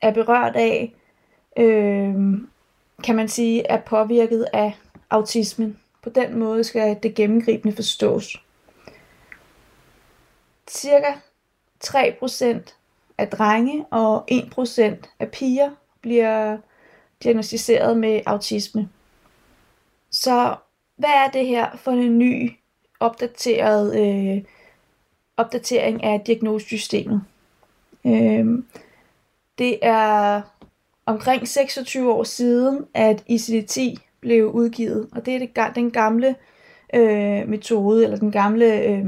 er berørt af, øh, kan man sige, er påvirket af autismen. På den måde skal det gennemgribende forstås. Cirka 3% af drenge og 1% af piger bliver diagnostiseret med autisme. Så hvad er det her for en ny opdateret øh, opdatering af diagnosesystemet? Øh, det er omkring 26 år siden, at ICD-10 blev udgivet, og det er det, den gamle øh, metode, eller den gamle øh,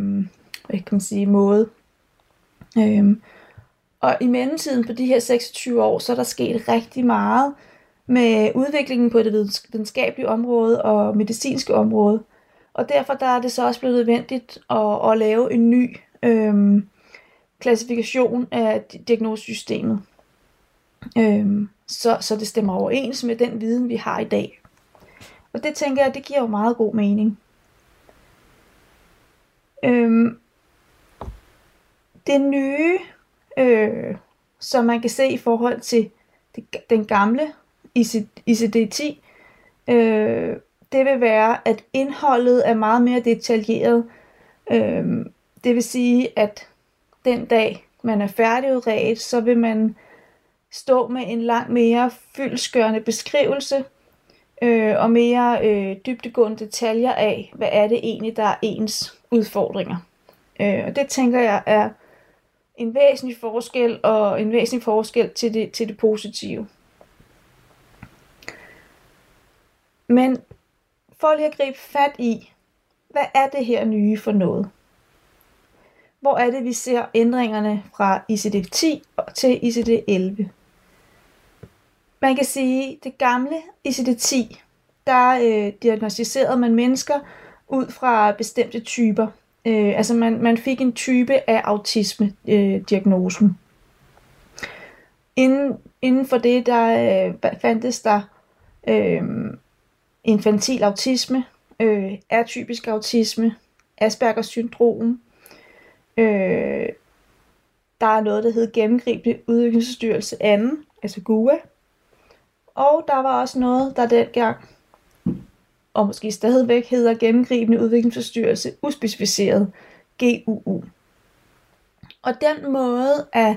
hvad kan man sige, måde. Øh, og i mellemtiden på de her 26 år, så er der sket rigtig meget med udviklingen på det videnskabelige område og medicinske område. Og derfor der er det så også blevet nødvendigt at, at lave en ny øhm, klassifikation af diagnosesystemet. Øhm, så, så det stemmer overens med den viden, vi har i dag. Og det tænker jeg, det giver jo meget god mening. Øhm, det nye, øh, som man kan se i forhold til det, den gamle ICD-10, øh, det vil være, at indholdet er meget mere detaljeret. Øh, det vil sige, at den dag man er færdigudredet, så vil man stå med en langt mere fyldskørende beskrivelse øh, og mere øh, dybdegående detaljer af, hvad er det egentlig, der er ens udfordringer. Øh, og det tænker jeg er en væsentlig forskel, og en væsentlig forskel til det, til det positive. Men for lige at gribe fat i, hvad er det her nye for noget? Hvor er det, vi ser ændringerne fra ICD-10 til ICD-11? Man kan sige, det gamle ICD-10, der øh, diagnostiserede man mennesker ud fra bestemte typer. Øh, altså man, man fik en type af autisme-diagnosen. Øh, inden, inden for det, der øh, fandtes der øh, infantil autisme, øh, atypisk autisme, Aspergers syndrom. Øh, der er noget, der hedder gennemgribende udviklingsstyrelse 2, altså GUA. Og der var også noget, der dengang, og måske stadigvæk hedder gennemgribende udviklingsforstyrrelse uspecificeret, GUU. Og den måde at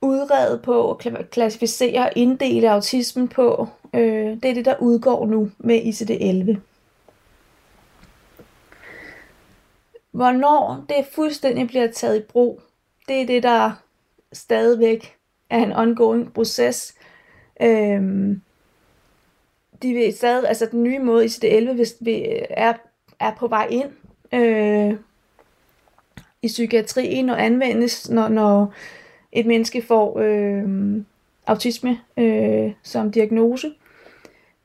udrede på, klassificere og inddele autismen på, øh, det er det, der udgår nu med ICD-11. Hvornår det fuldstændig bliver taget i brug, det er det, der stadigvæk er en ongoing proces. Øhm, de vil stadig, altså den nye måde ICD-11 hvis vi er, er på vej ind øh, i psykiatrien og anvendes, når, når et menneske får øh, autisme øh, som diagnose.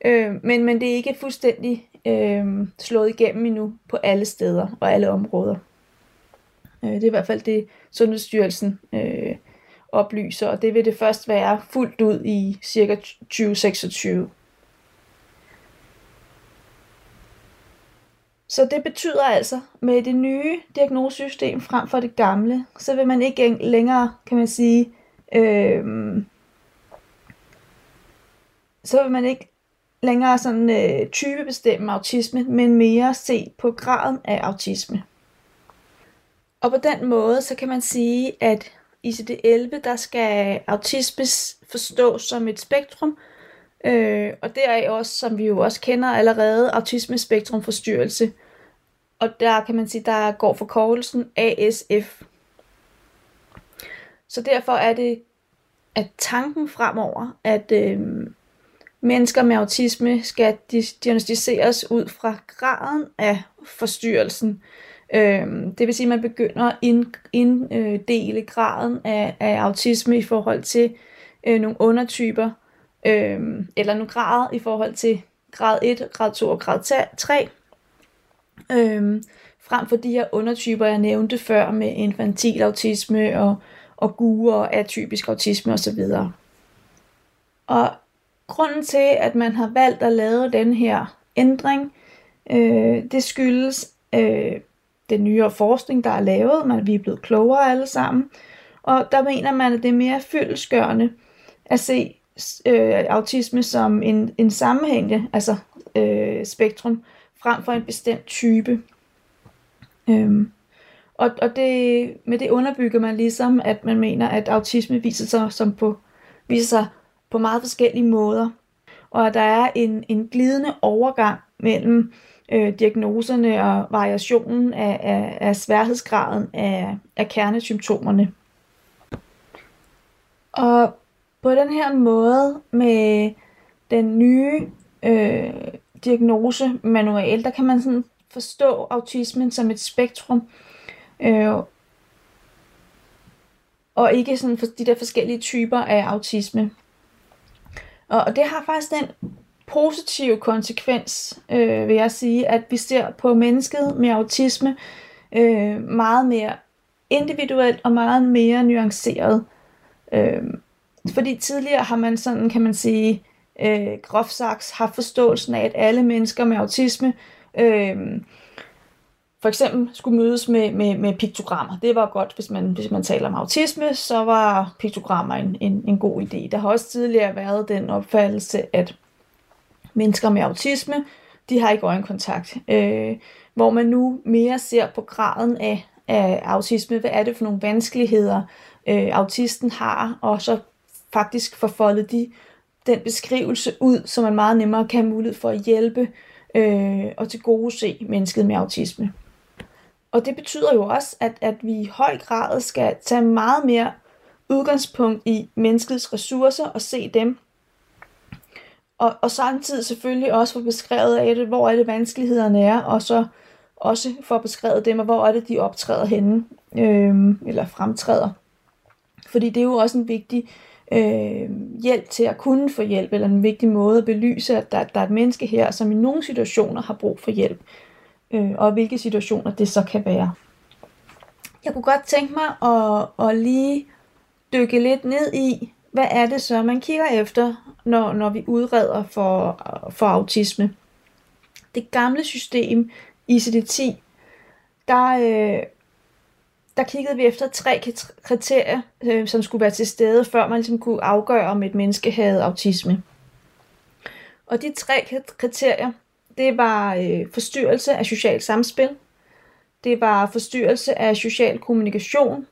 Øh, men, men det er ikke fuldstændig øh, slået igennem endnu på alle steder og alle områder. Øh, det er i hvert fald det, Sundhedsstyrelsen øh, oplyser, og det vil det først være fuldt ud i cirka 2026. Så det betyder altså, med det nye diagnosesystem frem for det gamle, så vil man ikke længere, kan man sige, øh, så vil man ikke længere sådan øh, typebestemme autisme, men mere se på graden af autisme. Og på den måde, så kan man sige, at i ICD-11, der skal autisme forstås som et spektrum, øh, og deraf også, som vi jo også kender allerede, autismespektrumforstyrrelse. Og der kan man sige, der går forkortelsen ASF. Så derfor er det at tanken fremover, at øh, Mennesker med autisme skal diagnostiseres ud fra graden af forstyrrelsen, Øhm, det vil sige, at man begynder at inddele graden af, af autisme i forhold til øh, nogle undertyper, øh, eller nogle grader i forhold til grad 1, grad 2 og grad 3, øh, frem for de her undertyper, jeg nævnte før med infantil autisme og, og guer og atypisk autisme osv. Og grunden til, at man har valgt at lave den her ændring, øh, det skyldes øh, den nyere forskning, der er lavet. Man, vi er blevet klogere alle sammen. Og der mener man, at det er mere fyldesgørende at se øh, autisme som en, en sammenhængende altså, øh, spektrum, frem for en bestemt type. Øhm, og og det, med det underbygger man ligesom, at man mener, at autisme viser sig, som på, viser sig på meget forskellige måder. Og at der er en, en glidende overgang mellem øh, diagnoserne og variationen af, af, af sværhedsgraden af, af kernesymptomerne. Og på den her måde med den nye øh, diagnosemanual, der kan man sådan forstå autismen som et spektrum, øh, og ikke sådan for de der forskellige typer af autisme. Og, og det har faktisk den positive konsekvens, øh, vil jeg sige, at vi ser på mennesket med autisme øh, meget mere individuelt og meget mere nuanceret. Øh, fordi tidligere har man sådan, kan man sige, øh, groft sagt, haft forståelsen af, at alle mennesker med autisme øh, for eksempel skulle mødes med, med, med piktogrammer. Det var godt, hvis man, hvis man taler om autisme, så var piktogrammer en, en, en god idé. Der har også tidligere været den opfattelse, at mennesker med autisme, de har ikke øjenkontakt. Øh, hvor man nu mere ser på graden af, af autisme. Hvad er det for nogle vanskeligheder, øh, autisten har, og så faktisk forfolde de, den beskrivelse ud, så man meget nemmere kan have mulighed for at hjælpe øh, og til gode se mennesket med autisme. Og det betyder jo også, at, at vi i høj grad skal tage meget mere udgangspunkt i menneskets ressourcer og se dem. Og, og samtidig selvfølgelig også få beskrevet af det, hvor er det vanskelighederne er, og så også få beskrevet dem, og hvor er det, de optræder henne, øh, eller fremtræder. Fordi det er jo også en vigtig øh, hjælp til at kunne få hjælp, eller en vigtig måde at belyse, at der, der er et menneske her, som i nogle situationer har brug for hjælp, øh, og hvilke situationer det så kan være. Jeg kunne godt tænke mig at, at lige dykke lidt ned i, hvad er det så, man kigger efter, når, når vi udreder for, for autisme. Det gamle system, ICD-10, der, øh, der kiggede vi efter tre kriterier, øh, som skulle være til stede, før man ligesom kunne afgøre, om et menneske havde autisme. Og de tre kriterier, det var øh, forstyrrelse af socialt samspil, det var forstyrrelse af social kommunikation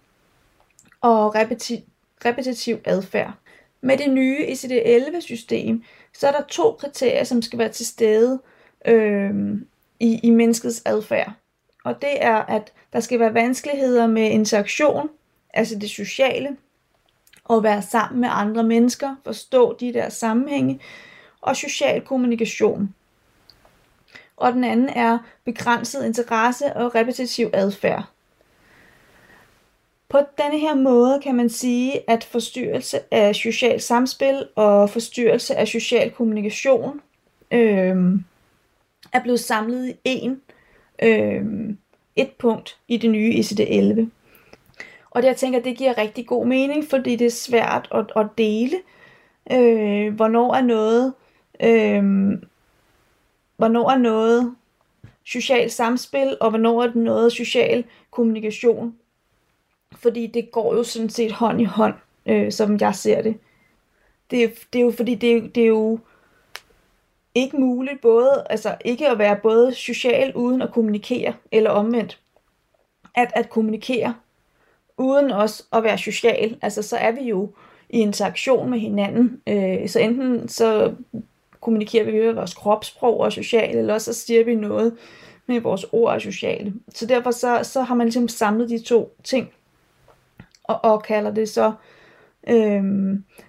og repeti- repetitiv adfærd. Med det nye ICD-11-system, så er der to kriterier, som skal være til stede øh, i, i menneskets adfærd og det er, at der skal være vanskeligheder med interaktion, altså det sociale, og være sammen med andre mennesker, forstå de der sammenhænge, og social kommunikation. Og den anden er begrænset interesse og repetitiv adfærd. På denne her måde kan man sige, at forstyrrelse af social samspil og forstyrrelse af social kommunikation øh, er blevet samlet i én, øh, et punkt i det nye ICD-11. Og det jeg tænker, det giver rigtig god mening, fordi det er svært at, at dele, øh, hvornår er noget, øh, hvornår er noget socialt samspil, og hvornår er det noget social kommunikation. Fordi det går jo sådan set hånd i hånd, øh, som jeg ser det. Det, det er jo fordi, det, det er jo ikke muligt både, altså ikke at være både social uden at kommunikere, eller omvendt. At, at kommunikere uden også at være social. Altså så er vi jo i interaktion med hinanden. Øh, så enten så kommunikerer vi med vores kropssprog og sociale, eller også så siger vi noget med vores ord og sociale. Så derfor så, så har man ligesom samlet de to ting, og, og kalder det så øh,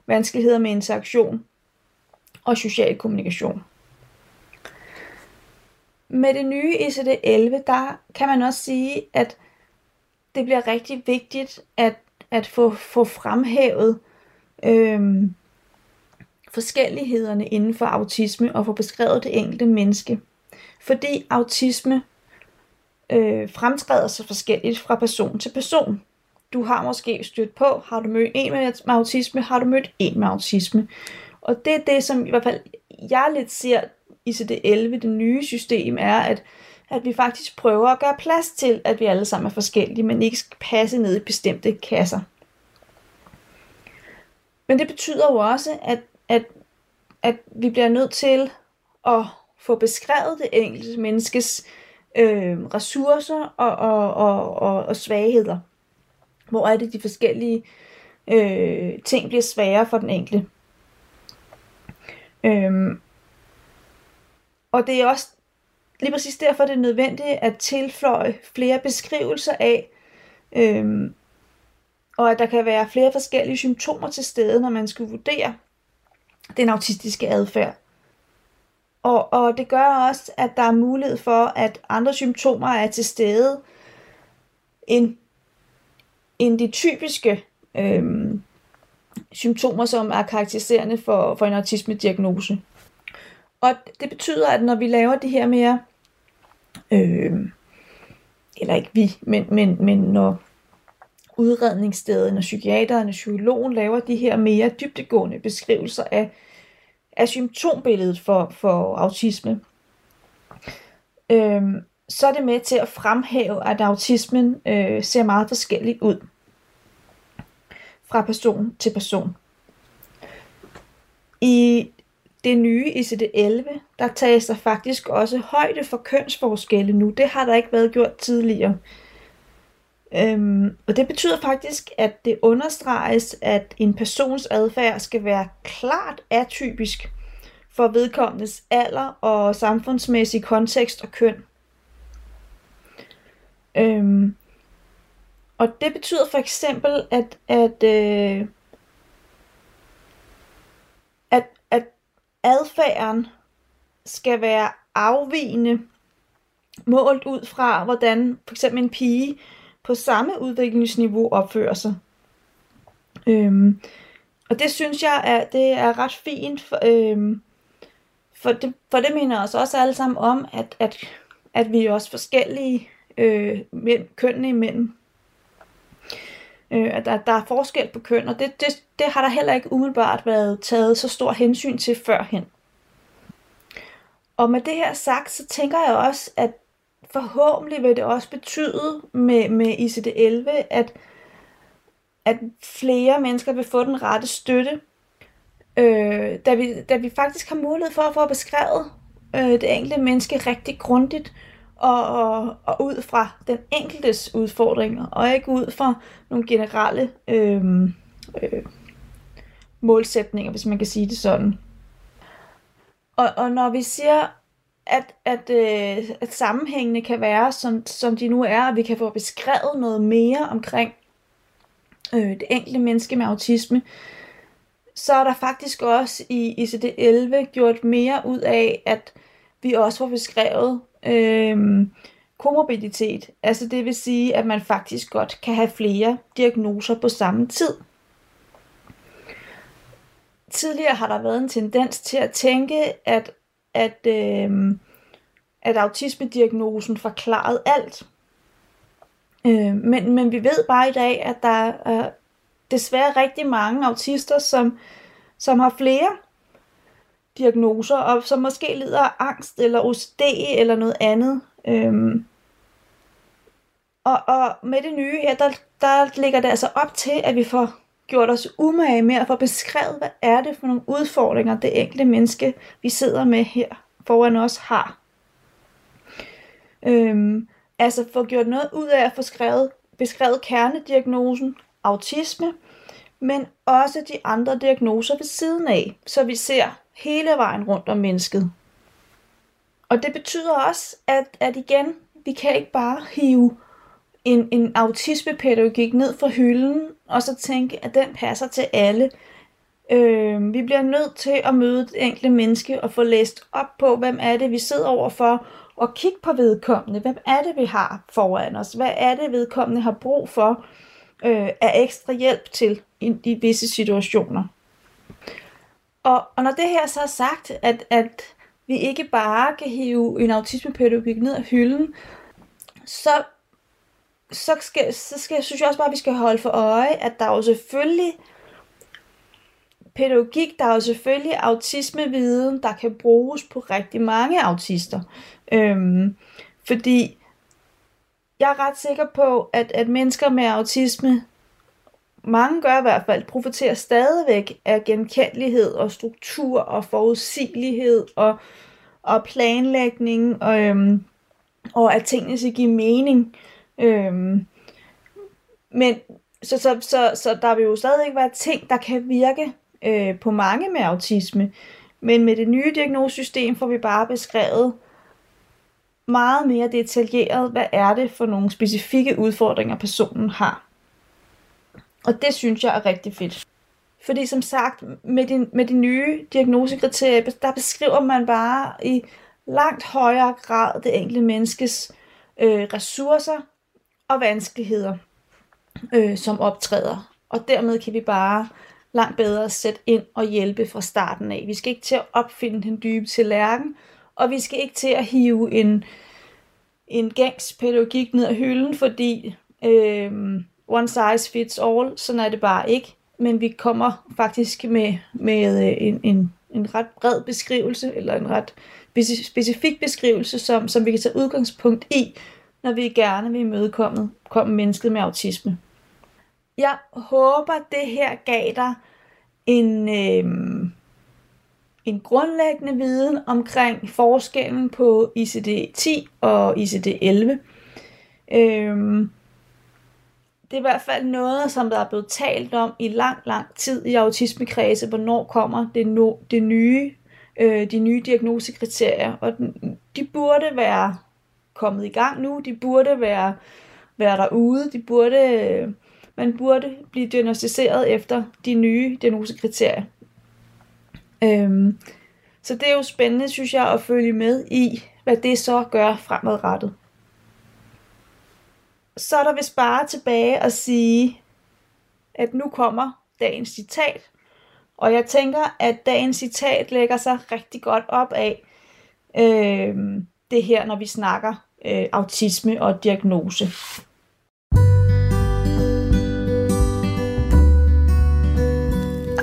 vanskeligheder med interaktion og social kommunikation. med det nye ICD-11, der kan man også sige, at det bliver rigtig vigtigt at, at få, få fremhævet øhm, forskellighederne inden for autisme og få beskrevet det enkelte menneske. Fordi autisme øh, fremtræder så forskelligt fra person til person. Du har måske stødt på, har du mødt en med autisme, har du mødt en med autisme. Og det er det, som i hvert fald jeg lidt ser i CD11, det nye system, er, at, at vi faktisk prøver at gøre plads til, at vi alle sammen er forskellige, men ikke skal passe ned i bestemte kasser. Men det betyder jo også, at, at, at vi bliver nødt til at få beskrevet det enkelte menneskes øh, ressourcer og, og, og, og, og svagheder. Hvor er det de forskellige øh, ting bliver sværere for den enkelte. Øhm, og det er også lige præcis derfor, det er nødvendigt at tilføje flere beskrivelser af, øhm, og at der kan være flere forskellige symptomer til stede, når man skal vurdere den autistiske adfærd. Og, og det gør også, at der er mulighed for, at andre symptomer er til stede end, end de typiske øhm, symptomer, som er karakteriserende for, for en autisme-diagnose. Og det betyder, at når vi laver det her mere, øh, eller ikke vi, men, men, men når udredningsstedet, når psykiateren og psykologen laver de her mere dybdegående beskrivelser af, af symptombilledet for, for autisme, øhm, så er det med til at fremhæve, at autismen øh, ser meget forskelligt ud fra person til person. I det nye ICD-11, der tages der faktisk også højde for kønsforskelle nu. Det har der ikke været gjort tidligere. Øhm, og det betyder faktisk, at det understreges, at en persons adfærd skal være klart atypisk for vedkommendes alder og samfundsmæssig kontekst og køn. Øhm, og det betyder for eksempel, at, at, øh, at, at adfærden skal være afvigende målt ud fra, hvordan for eksempel en pige på samme udviklingsniveau opfører sig. Øhm, og det synes jeg, er, det er ret fint, for, øhm, for, det, for det mener os også alle sammen om, at, at, at vi er også forskellige øh, kønnene imellem. Øh, at der, der er forskel på køn, og det, det, det har der heller ikke umiddelbart været taget så stor hensyn til førhen. Og med det her sagt, så tænker jeg også, at forhåbentlig vil det også betyde med, med ICD-11, at, at flere mennesker vil få den rette støtte, øh, da, vi, da vi faktisk har mulighed for at få beskrevet øh, det enkelte menneske rigtig grundigt, og, og, og ud fra den enkeltes udfordringer, og ikke ud fra nogle generelle øh, øh, målsætninger, hvis man kan sige det sådan. Og, og når vi siger, at, at, øh, at sammenhængene kan være, som, som de nu er, og vi kan få beskrevet noget mere omkring øh, det enkelte menneske med autisme, så er der faktisk også i ICD-11 gjort mere ud af, at vi også får beskrevet øh, komorbiditet. Altså det vil sige, at man faktisk godt kan have flere diagnoser på samme tid. Tidligere har der været en tendens til at tænke, at, at, øh, at autismediagnosen forklarede alt. Øh, men, men vi ved bare i dag, at der er desværre rigtig mange autister, som, som har flere diagnoser, og som måske lider af angst, eller OCD, eller noget andet. Øhm, og, og med det nye her, der, der ligger det altså op til, at vi får gjort os umage med at få beskrevet, hvad er det for nogle udfordringer, det enkelte menneske, vi sidder med her foran os, har. Øhm, altså få gjort noget ud af at få skrevet, beskrevet kernediagnosen, autisme, men også de andre diagnoser ved siden af, så vi ser hele vejen rundt om mennesket. Og det betyder også, at, at igen, vi kan ikke bare hive en, en autismepædagogik ned fra hylden, og så tænke, at den passer til alle. Øh, vi bliver nødt til at møde det enkelte menneske og få læst op på, hvem er det, vi sidder overfor, og kigge på vedkommende. Hvem er det, vi har foran os? Hvad er det, vedkommende har brug for øh, af ekstra hjælp til i, i visse situationer? Og, og når det her så er sagt, at, at vi ikke bare kan hive en autismepædagogik ned af hylden, så, så, skal, så skal, synes jeg også bare, at vi skal holde for øje, at der er jo selvfølgelig pædagogik, der er jo selvfølgelig autismeviden, der kan bruges på rigtig mange autister. Øhm, fordi jeg er ret sikker på, at, at mennesker med autisme, mange gør i hvert fald, profiterer stadigvæk af genkendelighed og struktur og forudsigelighed og, og planlægning og, øhm, og at tingene skal give mening. Øhm, men så, så, så, så der vil jo stadigvæk være ting, der kan virke øh, på mange med autisme. Men med det nye diagnosesystem får vi bare beskrevet meget mere detaljeret, hvad er det for nogle specifikke udfordringer, personen har. Og det synes jeg er rigtig fedt. Fordi som sagt, med de, med de nye diagnosekriterier, der beskriver man bare i langt højere grad det enkelte menneskes øh, ressourcer og vanskeligheder, øh, som optræder. Og dermed kan vi bare langt bedre sætte ind og hjælpe fra starten af. Vi skal ikke til at opfinde den dybe tallerken, og vi skal ikke til at hive en, en gængs pædagogik ned ad hylden, fordi øh, one size fits all, sådan er det bare ikke. Men vi kommer faktisk med, med øh, en, en, en ret bred beskrivelse, eller en ret specifik beskrivelse, som, som vi kan tage udgangspunkt i, når vi gerne vil imødekomme komme mennesket med autisme. Jeg håber, det her gav dig en, øh, en grundlæggende viden omkring forskellen på ICD-10 og ICD-11. Øh, det er i hvert fald noget, som der er blevet talt om i lang, lang tid i autismekredse, hvornår kommer det, no, det nye, øh, de nye diagnosekriterier, og de burde være kommet i gang nu, de burde være, være derude, de burde, man burde blive diagnostiseret efter de nye diagnosekriterier. Øhm, så det er jo spændende, synes jeg, at følge med i, hvad det så gør fremadrettet. Så er der vist bare tilbage at sige, at nu kommer dagens citat. Og jeg tænker, at dagens citat lægger sig rigtig godt op af øh, det her, når vi snakker øh, autisme og diagnose.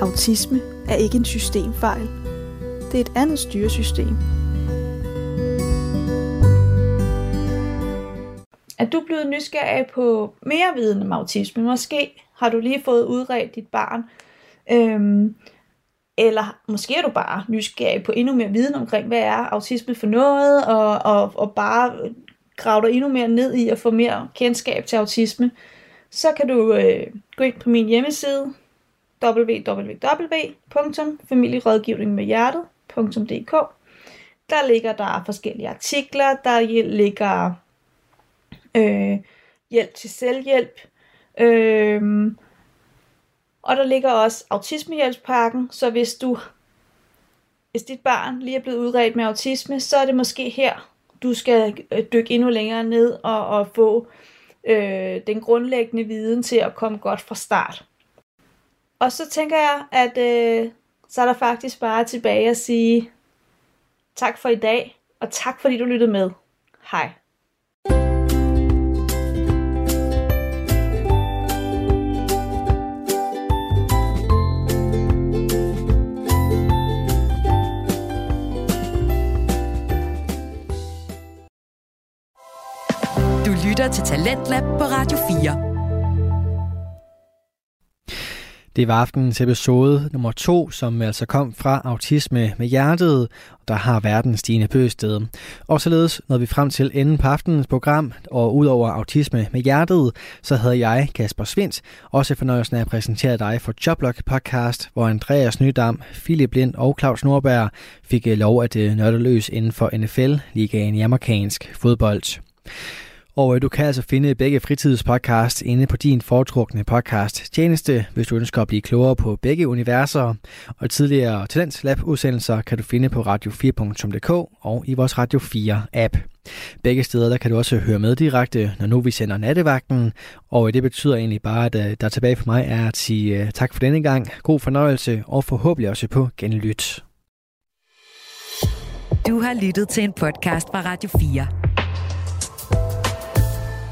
Autisme er ikke en systemfejl. Det er et andet styresystem. Er du blevet nysgerrig på mere viden om autisme? Måske har du lige fået udredt dit barn. Øhm, eller måske er du bare nysgerrig på endnu mere viden omkring, hvad er autisme for noget, og, og, og bare grave dig endnu mere ned i at få mere kendskab til autisme, så kan du øh, gå ind på min hjemmeside www.familierådgivningmedhjertet.dk Der ligger der forskellige artikler, der ligger øh, hjælp til selvhjælp, øh, og der ligger også autismehjælpspakken, så hvis du hvis dit barn lige er blevet udredt med autisme, så er det måske her, du skal øh, dykke endnu længere ned og, og få øh, den grundlæggende viden til at komme godt fra start. Og så tænker jeg, at øh, så er der faktisk bare tilbage at sige tak for i dag, og tak fordi du lyttede med. Hej. Lytter til Talentlab på Radio 4. Det var aftenens episode nummer to, som altså kom fra Autisme med Hjertet, der har verden Stine Bøsted. Og således nåede vi frem til enden på aftenens program, og udover Autisme med Hjertet, så havde jeg, Kasper Svindt, også fornøjelsen af at præsentere dig for Joblog podcast, hvor Andreas Nydam, Philip Lind og Claus Norberg fik lov at øh, nørde løs inden for NFL, ligaen i amerikansk fodbold. Og øh, du kan altså finde begge fritidspodcast inde på din foretrukne podcast tjeneste, hvis du ønsker at blive klogere på begge universer. Og tidligere Talents Lab udsendelser kan du finde på radio4.dk og i vores Radio 4 app. Begge steder der kan du også høre med direkte, når nu vi sender nattevagten, og øh, det betyder egentlig bare, at øh, der er tilbage for mig er at sige tak for denne gang, god fornøjelse og forhåbentlig også på genlyt. Du har lyttet til en podcast fra Radio 4.